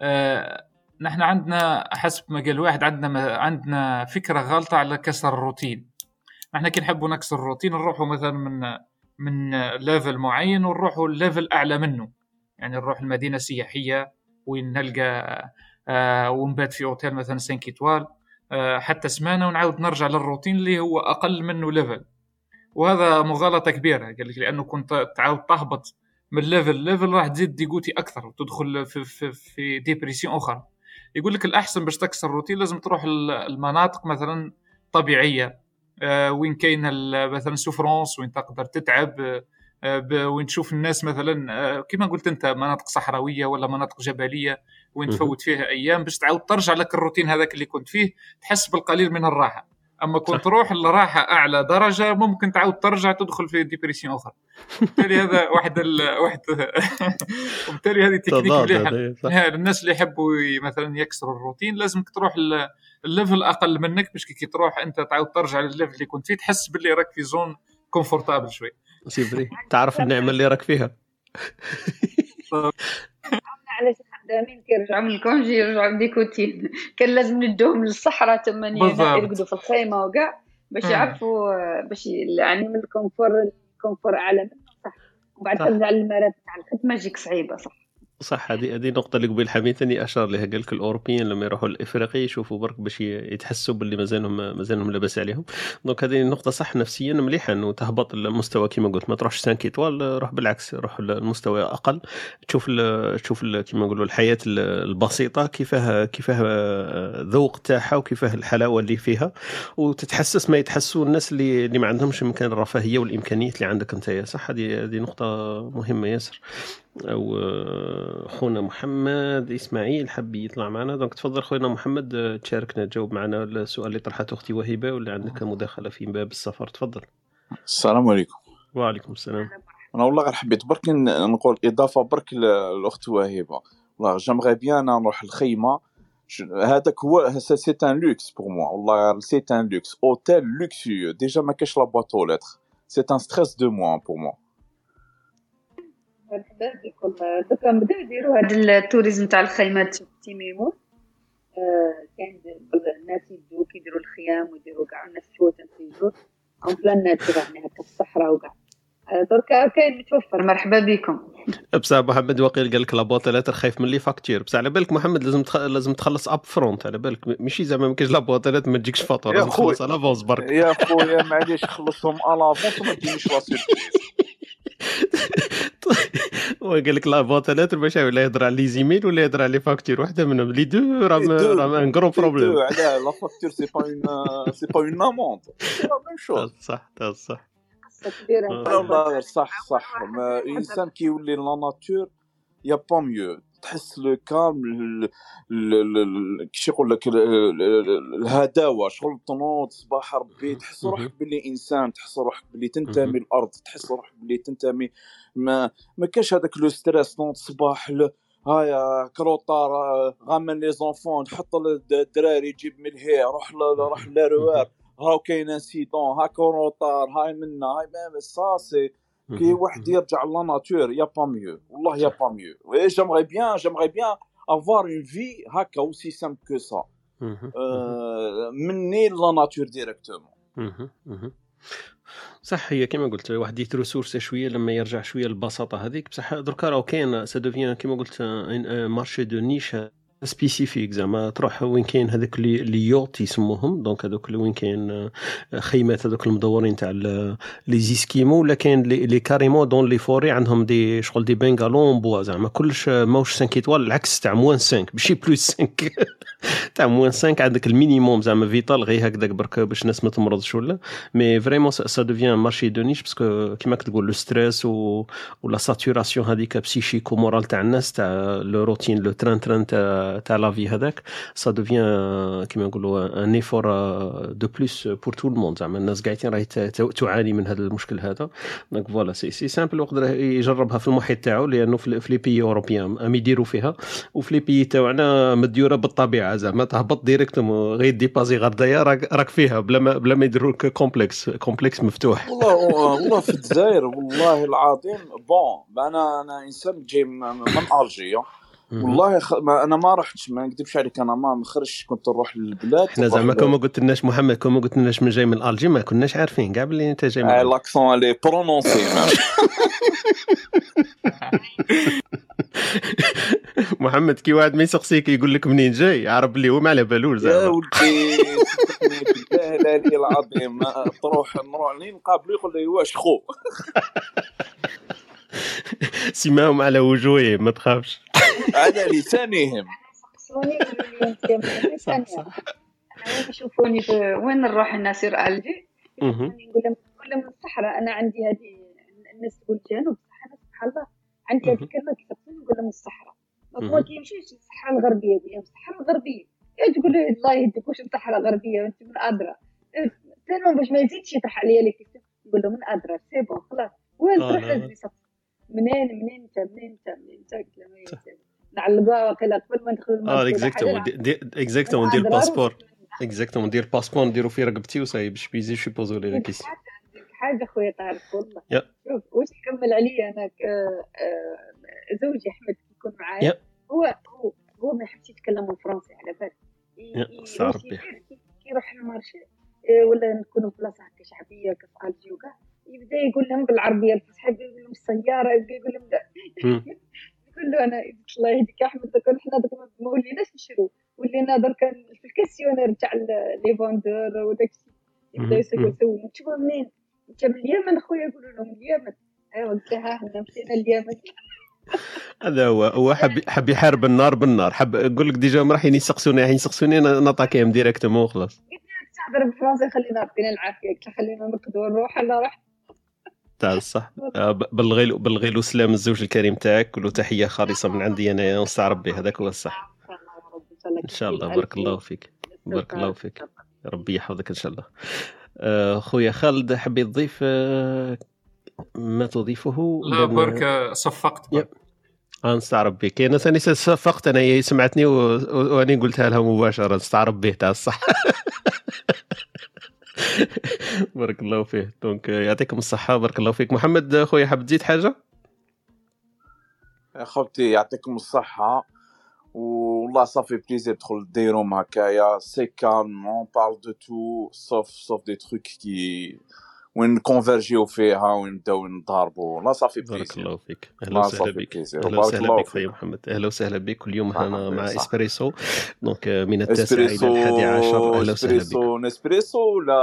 S4: آه، نحن عندنا حسب ما قال واحد عندنا عندنا فكرة غلطه على كسر الروتين. نحن كي نحبوا نكسر الروتين نروحوا مثلا من من level معين ونروحوا level أعلى منه. يعني نروح المدينة سياحية وين نلقى آه ونبات في أوتيل مثلا 5 étoiles آه حتى سمانة ونعاود نرجع للروتين اللي هو أقل منه level وهذا مغالطة كبيرة قال لك لأنه كنت تعاود تهبط من level level راح تزيد dégoûté أكثر وتدخل في في, في dépression أخرى. يقول لك الأحسن باش تكسر الروتين لازم تروح ال- المناطق مثلا طبيعية. آه، وين كاين مثلا souffrance وين تقدر تتعب. آه، وين تشوف الناس مثلا آه، كما قلت أنت مناطق صحراوية ولا مناطق جبلية وين. تفوت فيها أيام باش تعاود ترجع لك الروتين هذاك اللي كنت فيه تحس بالقليل من الراحة. أما كنت. تروح لراحة أعلى درجة ممكن تعاود ترجع تدخل في dépression أخرى. بالتالي هذا واحد ال... واحد وبالتالي هذه تكنيك مليحه الناس اللي يحبوا مثلا يكسروا الروتين لازمك تروح ال level أقل منك باش كي تروح أنت تعاود ترجع للل level اللي كنت فيه تحس باللي راك في zone confortable شوي.
S3: c'est vrai تعرف النعمة اللي راك فيها.
S11: علاش خدامين كيرجعوا من ال congé يرجعوا dégoûté ين كان لازم ندوهم للصحراء تما. يرقدوا في الخيمه وكاع باش. يعرفوا باش يعني من ال confort ال confort اعلى منه صح وبعد. ترجع للمرات تاع الخدمه يجيك صعيبة صح
S3: صح هذه هذه النقطة اللي قبيل حميد ثاني أشار لها. قال لك الأوروبيين لما يروحوا لإفريقيا يشوفوا برك باش يتحسوا باللي مازالهم مازالهم لاباس عليهم. donc هذه النقطة صح نفسيا مليحة إنه تهبط المستوى كما قلت. ما تروحش 5 étoiles روح بالعكس روح المستوى أقل. تشوف ال تشوف كما نقولوا الحياة ال- البسيطة كيفاه كيفاه ذوق تاعها وكيفاه الحلاوة اللي فيها. وتتحسس ما يتحسوا الناس اللي اللي ما عندهمش يمكن الرفاهية والإمكانيات اللي عندك أنت صح. هذه هذه نقطة مهمة ياسر. أو آه، خونا محمد إسماعيل حب يطلع معنا. دونك تفضل خونا محمد آه، تشاركنا تجاوب معنا السؤال اللي طرحته أختي وهبة ولا عندك مداخله في باب السفر. تفضل.
S12: السلام عليكم.
S3: وعليكم السلام.
S12: أنا والله غير حبيت برك نقول إضافة برك للاخت وهبة. والله j'aimerais bien نروح الخيمة. هذاك هو c'est un luxe pour moi والله c'est un luxe hôtel luxueux déjà ما كاش la boîte aux lettres c'est un stress de moins pour moi
S11: مرحبا بك والله دوكا بداو يديروا هذا ال tourisme تاع الخيمات في تيميمون آه، كان الناس يجوا كيديروا الخيام ويديروا كاع الناس تفوت تيجوا en pleine nature يعني هكا في الصحراء وكاع. آه، دركا كاين متوفر. مرحبا بكم.
S3: بصح محمد وقيل قال لك لابواط لا خايف من les factures بصح على بالك محمد لازم تخ... لازم تخلص up front على بالك ماشي زعما ما كاينش la boîte ما تجيكش فاتورة
S12: يا
S3: لازم. تخلص à l'avance برك.
S12: يا خويا معليش خلصهم à l'avance وما تجينيش
S3: قال لك لابواط لا باش ولا يهضر على les emails ولا يهضر على les factures واحدة منهم les deux. راه راه un gros problème
S12: علاه la facture c'est pas une c'est pas une amende c'est la même chose
S3: صح صح
S11: كبيرة.
S3: آه.
S12: صح صح. mais الانسان كيولي la nature y a pas mieux. تحس le calme ال- ال- ال- ال- كيش يقول لك ال- ال- ال- الهداوة شغل تنوض صباح ربي تحس روحك باللي إنسان تحس روحك باللي تنتمي للأرض تحس روحك باللي تنتمي ما ما كاش هذاك le stress نوض صباح هايا كروطار غامن لي زونفون حط الد- الدراري جيب من هي روح روح لاروار هاو كاين انسيدون ها كروطار هاي منا هاي ما سا سي كي واحد يرجع لا ناتور يا با ميو. والله يا با ميو. وي جيمغي بيان جيمغي بيان افوار اون في هكا اوسي سامبل كو سا. مني لا ناتور ديريكتومون.
S3: صح هي كما قلت واحد يثرو سورسه شوية لما يرجع شوية للبساطه هذيك بصح دركا راه كاين سا دوفيان كما قلت marché de niche spécifique زعما تروح وين كاين هذوك les yourtes يسموهم. donc هذوك وين كاين آه، خيمات هذوك المدورين تاع les esquimaux ولا كاين لي carrément dans les forêts عندهم des شغل des bungalows en bois زعما. كلش ماهوش 5 étoiles العكس تاع moins 5 ماشي plus 5 تاع moins 5 عندك ال minimum زعما vital غير هكذاك برك باش الناس ما تمرضش ولا. mais vraiment ça devient marché de niche parce que كيما تقول le stress ولا saturation هذيك psychique و morale تاع الناس تاع le routine le train-train تاع تاع la vie هذاك ça devient كيما نقولوا un effort de plus pour tout le monde زعما الناس قاعدين راهي تعاني من هذا المشكل هذا donc voilà c'est c'est simple يقدر يجربها في المحيط تاعو لأنه في les pays européens même يديروا فيها وفي les pays تاعنا مديوره بالطبيعه زعما تهبط directement غير dépasser غردايه راك راك فيها بلا ما بلا ما يديروا لك complexe complexe مفتوح
S12: والله والله في الجزائر والله العظيم bon أنا أنا انسان جاي من الجيا والله خ... ما أنا ما رحتش ما نكذبش عليك أنا ما مخرجش كنت نروح للبلاد.
S3: إحنا زعما كون ما قلت لناش محمد كون ما قلت لناش من جاي من الجي ما كناش عارفين. كاع بلي أنت جاي من
S12: آه. لاكسون اللي برونونسي
S3: محمد كي واحد ما يسقسيك يقول لك منين جاي؟ عرف بلي هو ما على بالوش
S12: يا
S3: زعما.
S12: ولدي صدقني بالله العظيم تروح نروح لين نقابلو يقول لي واش خو؟
S3: سماهم على وجوههم ما تخافش.
S12: على لسانهم
S6: انت أنا يشوفوني في وين نروح نسير الجي. نقول لهم نقول لهم الصحراء أنا عندي هذه الناس تقول جنوب صح سبحان الله عندي هذه. الكلمة كيسقسوني نقول لهم الصحراء ما كيمشيش الصحراء الغربيه يقول لهم الصحراء الغربيه يا تقول له الله يهديك واش الصحراء الغربيه وانت من ادرى تاني باش ما يزيدش يطرح عليا les questions نقول له من ادرى c'est bon خلاص وين
S3: آه،
S6: تروح لازم منين منين انت منين انت منين انت نعلقوها وقيلا قبل ما ندخل آه
S3: اكزاكتومون اكزاكتومون ندير.
S6: ال
S3: passeport exactement ندير ال passeport نديرو فيه رقبتي وصاي باش ما يزيدش يبوزو لي la
S6: question حاجة؟ خويا طارق؟ والله. شوف واش يكمل عليا أنا آه، زوجي أحمد يكون معايا.
S3: يا.
S6: هو هو هو ما يحبش يتكلم بالفرنسي على بالك. ي-
S3: يا،
S6: ي-
S3: استعرف
S6: واش
S3: به.
S6: يدير كي كي يروح ال marché آه، ولا نكونوا في بلاصة هكا شعبية كف الجي وكاع يبدأ يقول لهم بالعربية الفصحى يقول لهم السياره يبدأ يقول لهم له أنا قلت الله يهديك أحمد دوك حنا دوك ما وليناش نشرو ولينا درك في الكاسيونير تاع لي فوندور وداك الشيء يبدأ منين؟ انت من اليمن خويا يقولوا لهم من اليمن. ايوا قلت له ها إحنا مشينا اليمن.
S3: هذا هو هو حب حب يحارب النار بالنار. حب يقول لك ديجا رايحين يسقسوني رايحين يسقسوني نطاكيهم ديريكتومون وخلاص
S6: تهضر بالفرنسي خلينا عارفين العافية قلت خلينا نرقدوا نروح أنا رحت
S3: تاع الصح آه، ب- بالغيل بالغيل والسلام الزوج الكريم تاعك كله تحية خالصة من عندي أنا ونستعرب به هذاك هو الصح. إن شاء الله. بارك الله فيك. بارك الله فيك. ربي يحفظك إن شاء الله. آه، خويا خالد حبيت تضيف آه، ما تضيفه؟
S4: لا برك صفقت.
S3: آه نستعرب بك. أنا ثاني صفقت أنا هي سمعتني واني قلتها لها مباشرة. نستعرب به تاع الصح بارك الله فيه donc آه، يعطيكم الصحة. بارك الله فيك. محمد خويا حاب تزيد
S12: حاجة؟ خوتي يعطيكم الصحة. والله ça fait plaisir تدخل des rooms هكايا. c'est calme on parle de tout sauf sauf des trucs كي وين نكونفرجيو فيها وين نبداو نضاربوا والله صافي
S3: بارك الله فيك.
S12: أهلا
S3: وسهلا بك
S12: أهلا
S3: وسهلا بك خويا محمد. أهلا وسهلا بك اليوم
S12: صح
S3: هنا مع
S12: صح.
S3: إسبريسو. donc آه، من التاسع
S12: إلى
S3: الحادي عشر أهلا وسهلا بك
S12: إسبريسو نسبريسو ولا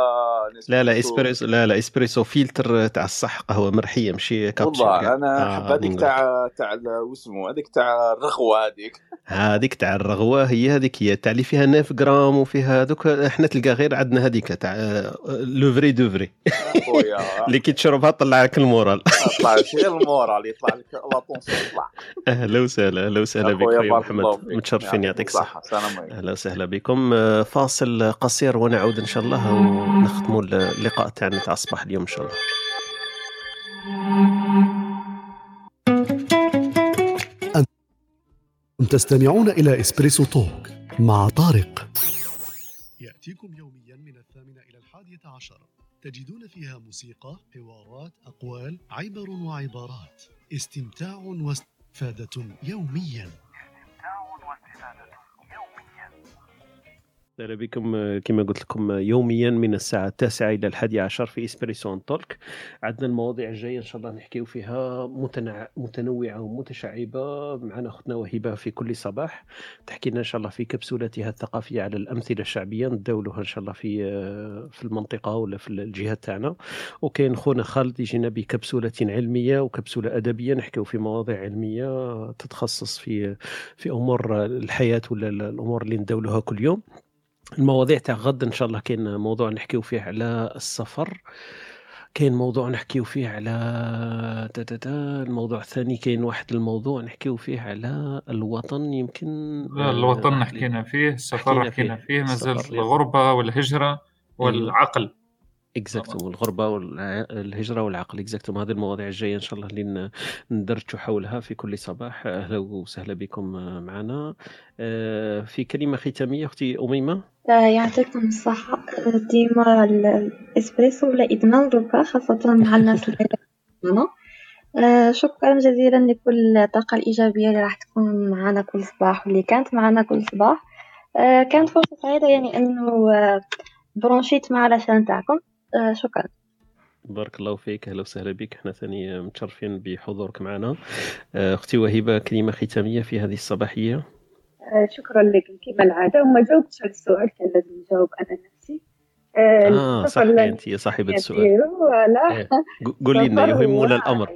S3: لا لا إسبريسو؟ لا لا إسبريسو فلتر تاع الصح قهوه مرحية ماشي كابتشينو
S12: والله أنا حب
S3: آه
S12: هذيك تاع تاع واسمو هذيك تاع الرغوة هذيك.
S3: هذيك تاع الرغوة هي هذيك هي تاع اللي فيها 9 غرام وفيها دوك إحنا تلقى غير عندنا هذيك تاع le vrai de vrai
S12: خويا
S3: اللي كي تشربها طلع لك ال moral.
S12: طلع غير ال moral يطلع لك لا طونسيون يطلع.
S3: أهلا وسهلا أهلا وسهلا بك
S12: اخويا
S3: خويا
S12: بارك الله
S3: محمد متشرفين
S12: يعطيكم
S3: يعطيك الصحة.
S12: الصحة السلام عليكم.
S3: أهلا وسهلا بكم. آه، فاصل قصير ونعود إن شاء الله ونختموا اللقاء تاعنا تاع الصباح اليوم إن شاء الله.
S1: أنتم تستمعون إلى إسبريسو توك مع طارق. يأتيكم يوميا من الثامنة إلى الحادية عشر تجدون فيها موسيقى حوارات أقوال عبر وعبارات. استمتاع واستفادة يوميا.
S13: استمتاع واستفادة.
S3: أهلا بكم كما قلت لكم يوميا من الساعة التاسعة إلى الحادية عشر في إسبريسو ان تولك عندنا المواضيع الجاية إن شاء الله نحكيو فيها متنع... متنوعة ومتشعبة. معنا أختنا وهبة في كل صباح. تحكي لنا إن شاء الله في كبسولتها الثقافية على الأمثلة الشعبية. نداولوها إن شاء الله في في المنطقة ولا في الجهة تاعنا. وكاين خونا خالد يجينا بكبسولة علمية وكبسولة أدبية. نحكيو في مواضيع علمية تتخصص في في أمور الحياة ولا الأمور اللي نداولوها كل يوم. المواضيع تاع غد إن شاء الله كاين موضوع نحكيو فيه على السفر كاين موضوع نحكيو فيه على تا تا تا الموضوع الثاني كاين واحد الموضوع نحكيو فيه على الوطن يمكن
S4: لا الوطن
S3: آه،
S4: حكينا فيه السفر
S3: حكينا فيه.
S4: فيه مازال
S3: السفر
S4: الغربة والهجرة والعقل.
S3: exactement الغربه والهجرة والعقل. exactement هذه المواضيع الجاية إن شاء الله اللي ن- ندردشوا حولها في كل صباح. أهلا وسهلا بكم معنا. آه، في كلمة ختامية أختي أميمة؟
S5: آه، يعطيكم الصحة. آه، ديما ال- الإسبريسو ولا إدمان دوكا خاصة مع الناس اللي معنا شكرا جزيلا لكل الطاقة الإيجابية اللي راح تكون معنا كل صباح واللي كانت معنا كل صباح. كانت فرصة سعيدة يعني أنه آه، برونشيت مع العشاء تاعكم آه، شكرا.
S3: بارك الله فيك أهلا وسهلا بك. إحنا ثاني متشرفين بحضورك معنا. آه، أختي وهبه كلمة ختامية في هذه الصباحية.
S11: آه، شكرا لكم كما العادة وما جاوبتش على السؤال كان لازم نجاوب أنا نفسي. آه،
S3: آه
S11: السفر
S3: صح
S11: لا
S3: أنت يا صاحبة السؤال. ق- قولي لنا يهمنا الأمر.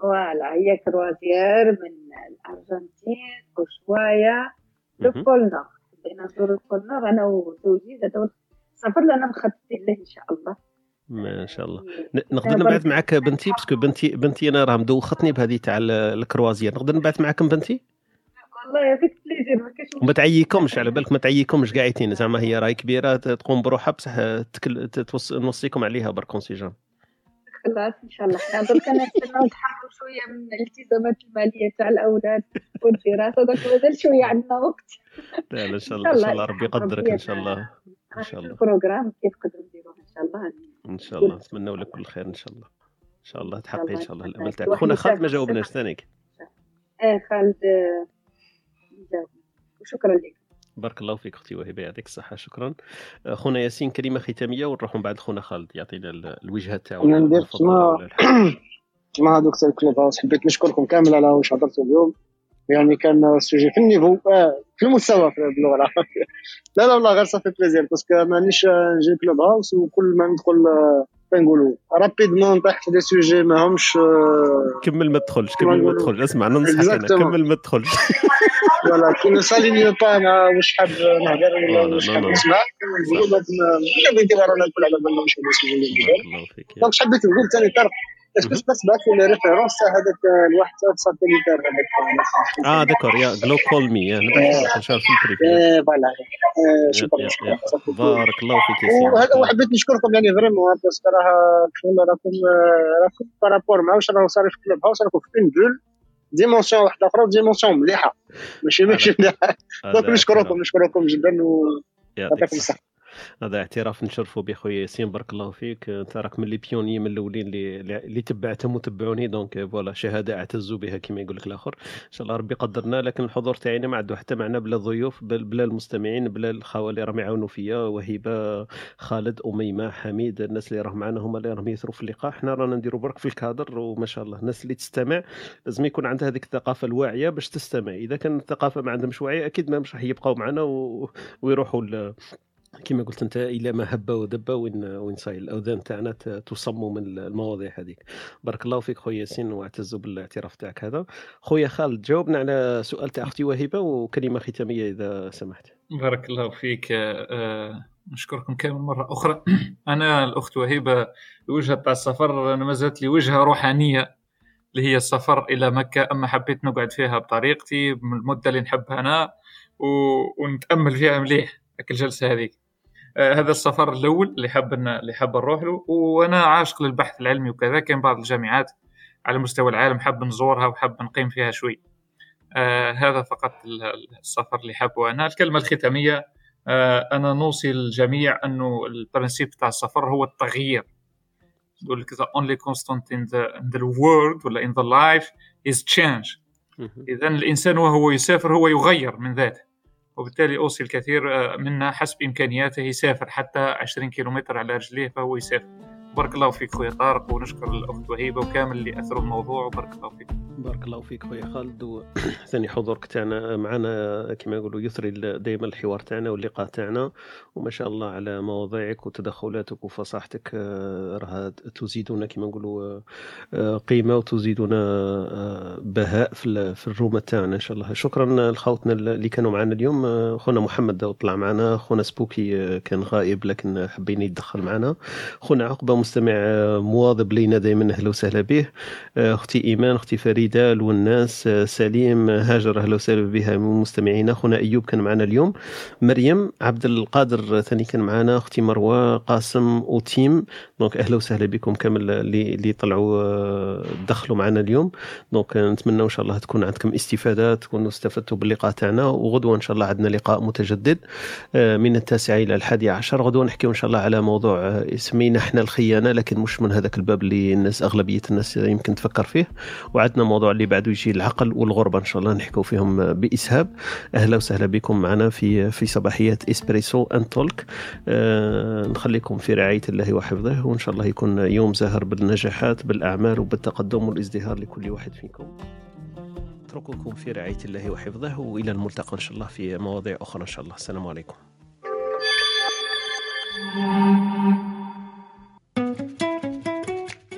S11: voilà هي croisière من الأرجنتين وشوية
S3: مهم.
S11: le pôle nord حبينا نزور ال pôle nord أنا وزوجي زاد السفر اللي أنا مخططين له إن شاء الله.
S3: ما شاء الله. ن- نقدر نبعث معك بنتي parce que بنتي بنتي أنا راه مدوختني بهذه تاع ال- ال croisière نقدر نبعث معكم بنتي؟
S11: والله avec plaisir ما
S3: تعييكمش على بالك ما تعييكمش قاعدين. زعما هي راهي كبيرة تقوم بروحها بصح تكل... تتوص... نوصيكم عليها برك جام
S11: خلاص إن شاء الله. إحنا درك نستناو نتحرروا شوية من الالتزامات المالية تاع الأولاد والدراسة درك مازال شوية عندنا وقت.
S3: لا إن شاء الله إن
S11: شاء الله.
S3: الله ربي يقدرك إن شاء الله. إن شاء الله.
S11: البروغرام كيف قدروا نديروه إن شاء الله.
S3: إن شاء الله. نتمنى لك كل خير إن شاء الله. إن شاء الله تحققي
S11: إن
S3: شاء الله. الامل تاعك خونا خالد ما جاوبناش. ثانيك؟
S11: آه خالد جاوب وشكرا لك.
S3: بارك الله فيك أختي وهبه يعطيك الصحه شكرا. خونا ياسين كلمة ختامية ونروحوا من بعد خونا خالد. يعطينا ال- الوجهه تاعو
S10: أنا ندير. كما هذوك تاع ال Clubhouse حبيت نشكركم كامل على واش هضرتوا اليوم. يعني كان ال sujet في ال niveau آه، في المستوى في باللغة العربيه لا لا والله غير ça fait plaisir parce que مانيش آه، نجي Clubhouse وكل ما ندخل آه، كنقولوا rapidement نطيح في des sujets ما همش آه،
S3: كمل ما تدخلش كمل ما
S10: نقولوا.
S3: تدخلش اسمع ننصحك
S10: أنا.
S3: كمل ما تدخلش
S10: voilà كي نسالي با أنا واش حاب نهضر
S3: لا،
S10: ولا
S3: لا،
S10: واش حاب. نسمع نقولوا لك ما- بغيتي غير أنا نقول على بالنا واش
S3: فيك يا
S10: donc حبيت نقول ثاني طرف est-ce que تقدر تبعث لي référence هذاك الواحد satellitaire هذاك.
S3: آه d'accord يا je le colle mais في ال
S10: privé voilà. إيه، شكرا.
S3: بارك الله فيك
S10: وهذا وحبيت نشكركم يعني vraiment parce que راه راكم راكم par rapport مع واش راه صار في Clubhouse راكم في اون بول dimension واحدة أخرى dimension مليحة. ماشي ماشي مليحة.
S3: donc
S10: نشكركم. نشكركم جدا
S3: يعطيك
S10: ويعطيكم
S3: الصحة.
S10: الصحة.
S3: هذا اعتراف نشرفوا به خويا ياسين بارك الله فيك. أنت راك من les pionniers من الأولين اللي اللي تبعتهم وتبعوني donc voilà شهادة اعتز بها كما يقول لك الآخر. إن شاء الله ربي قدرنا لكن الحضور تاعنا ما عنده حتى معنى بلا الضيوف بل- بلا المستمعين بلا الخوال اللي راهم يعاونوا فيا وهبه خالد أميمة حميد الناس اللي راهم معنا هما اللي راهم يثروا في اللقاء. إحنا رانا نديروا برك في الكادر وما شاء الله الناس اللي تستمع لازم يكون عندها هذيك الثقافة الواعية باش تستمع. إذا كان الثقافة ما عندهمش وعي أكيد ما مش راح يبقاو معنا و... ويروحوا ل... كما قلت أنت إلى ما هب ودب وين وين صاير. الاذان تاعنا تصم من المواضيع هذيك. بارك الله فيك خويا ياسين وأعتز بالاعتراف تاعك هذا. خويا خالد جاوبنا على سؤال تاع أختي وهبه وكلمة ختامية إذا سمحت.
S4: بارك الله فيك. آه، نشكركم كامل مرة أخرى. أنا الأخت وهبة الوجهة تاع السفر أنا ما زالت لي وجهة روحانية اللي هي السفر إلى مكة. أما حبيت نقعد فيها بطريقتي من المدة اللي نحبها أنا و... ونتأمل فيها مليح. الجلسة هذيك. هذا السفر الأول اللي حاب اللي حاب نروح له وأنا عاشق للبحث العلمي وكذا. كاين بعض الجامعات على مستوى العالم حاب نزورها وحاب نقيم فيها شوي. آه هذا فقط ال- السفر اللي حابه أنا. الكلمة الختامية آه أنا نوصي للجميع أنه البرنسيب تاع السفر هو التغيير. يقول لك the only constant in the, in the world ولا in the life is change. إذا الإنسان وهو يسافر هو يغير من ذاته. وبالتالي أوصي الكثير آه، منا حسب إمكانياته يسافر حتى 20 كيلومتر على رجليه فهو يسافر. بارك الله فيك خويا طارق ونشكر الأخت وهيبة وكامل اللي أثروا الموضوع وبارك الله فيك.
S3: بارك الله فيك خويا خالد وثاني حضورك تاعنا معنا كما يقولوا يثري دائما الحوار تاعنا واللقاء تاعنا وما شاء الله على مواضيعك وتدخلاتك وفصاحتك آه، راها تزيدنا كما نقولوا آه، قيمة وتزيدنا آه، بهاء في ال- في الرومه تاعنا إن شاء الله. شكرا لخوتنا اللي كانوا معنا اليوم. خونا محمد طلع معنا خونا سبوكي كان غائب لكن حبينا يتدخل معنا. خونا عقبة مستمع آه، مواظب لينا دائما أهلا وسهلا به. آه، أختي إيمان أختي فريدة الوناس آه، سليم هاجر أهلا وسهلا بها من مستمعينا. خونا أيوب كان معنا اليوم. مريم عبد القادر ثاني كان معنا. أختي مروة قاسم وتيم donc أهلا وسهلا بكم كامل اللي اللي طلعوا دخلوا معنا اليوم. donc نتمنى إن شاء الله تكون عندكم استفادة تكونوا استفدتوا باللقاء تاعنا. وغدوة إن شاء الله عندنا لقاء متجدد من التاسعة إلى الحادية عشر. غدوة نحكيو إن شاء الله على موضوع سمينا إحنا الخيانه لكن مش من هذاك الباب اللي الناس أغلبية الناس يمكن تفكر فيه. وعندنا موضوع اللي بعده يجي العقل والغربة إن شاء الله نحكوا فيهم بإسهاب. أهلا وسهلا بكم معنا في في صباحيه إسبريسو ان تولك. آه نخليكم في رعاية الله وحفظه وإن شاء الله يكون يوم زاهر بالنجاحات بالأعمال وبالتقدم والازدهار لكل واحد فيكم. اترككم في رعاية الله وحفظه وإلى الملتقى إن شاء الله في مواضيع أخرى إن شاء الله. السلام عليكم.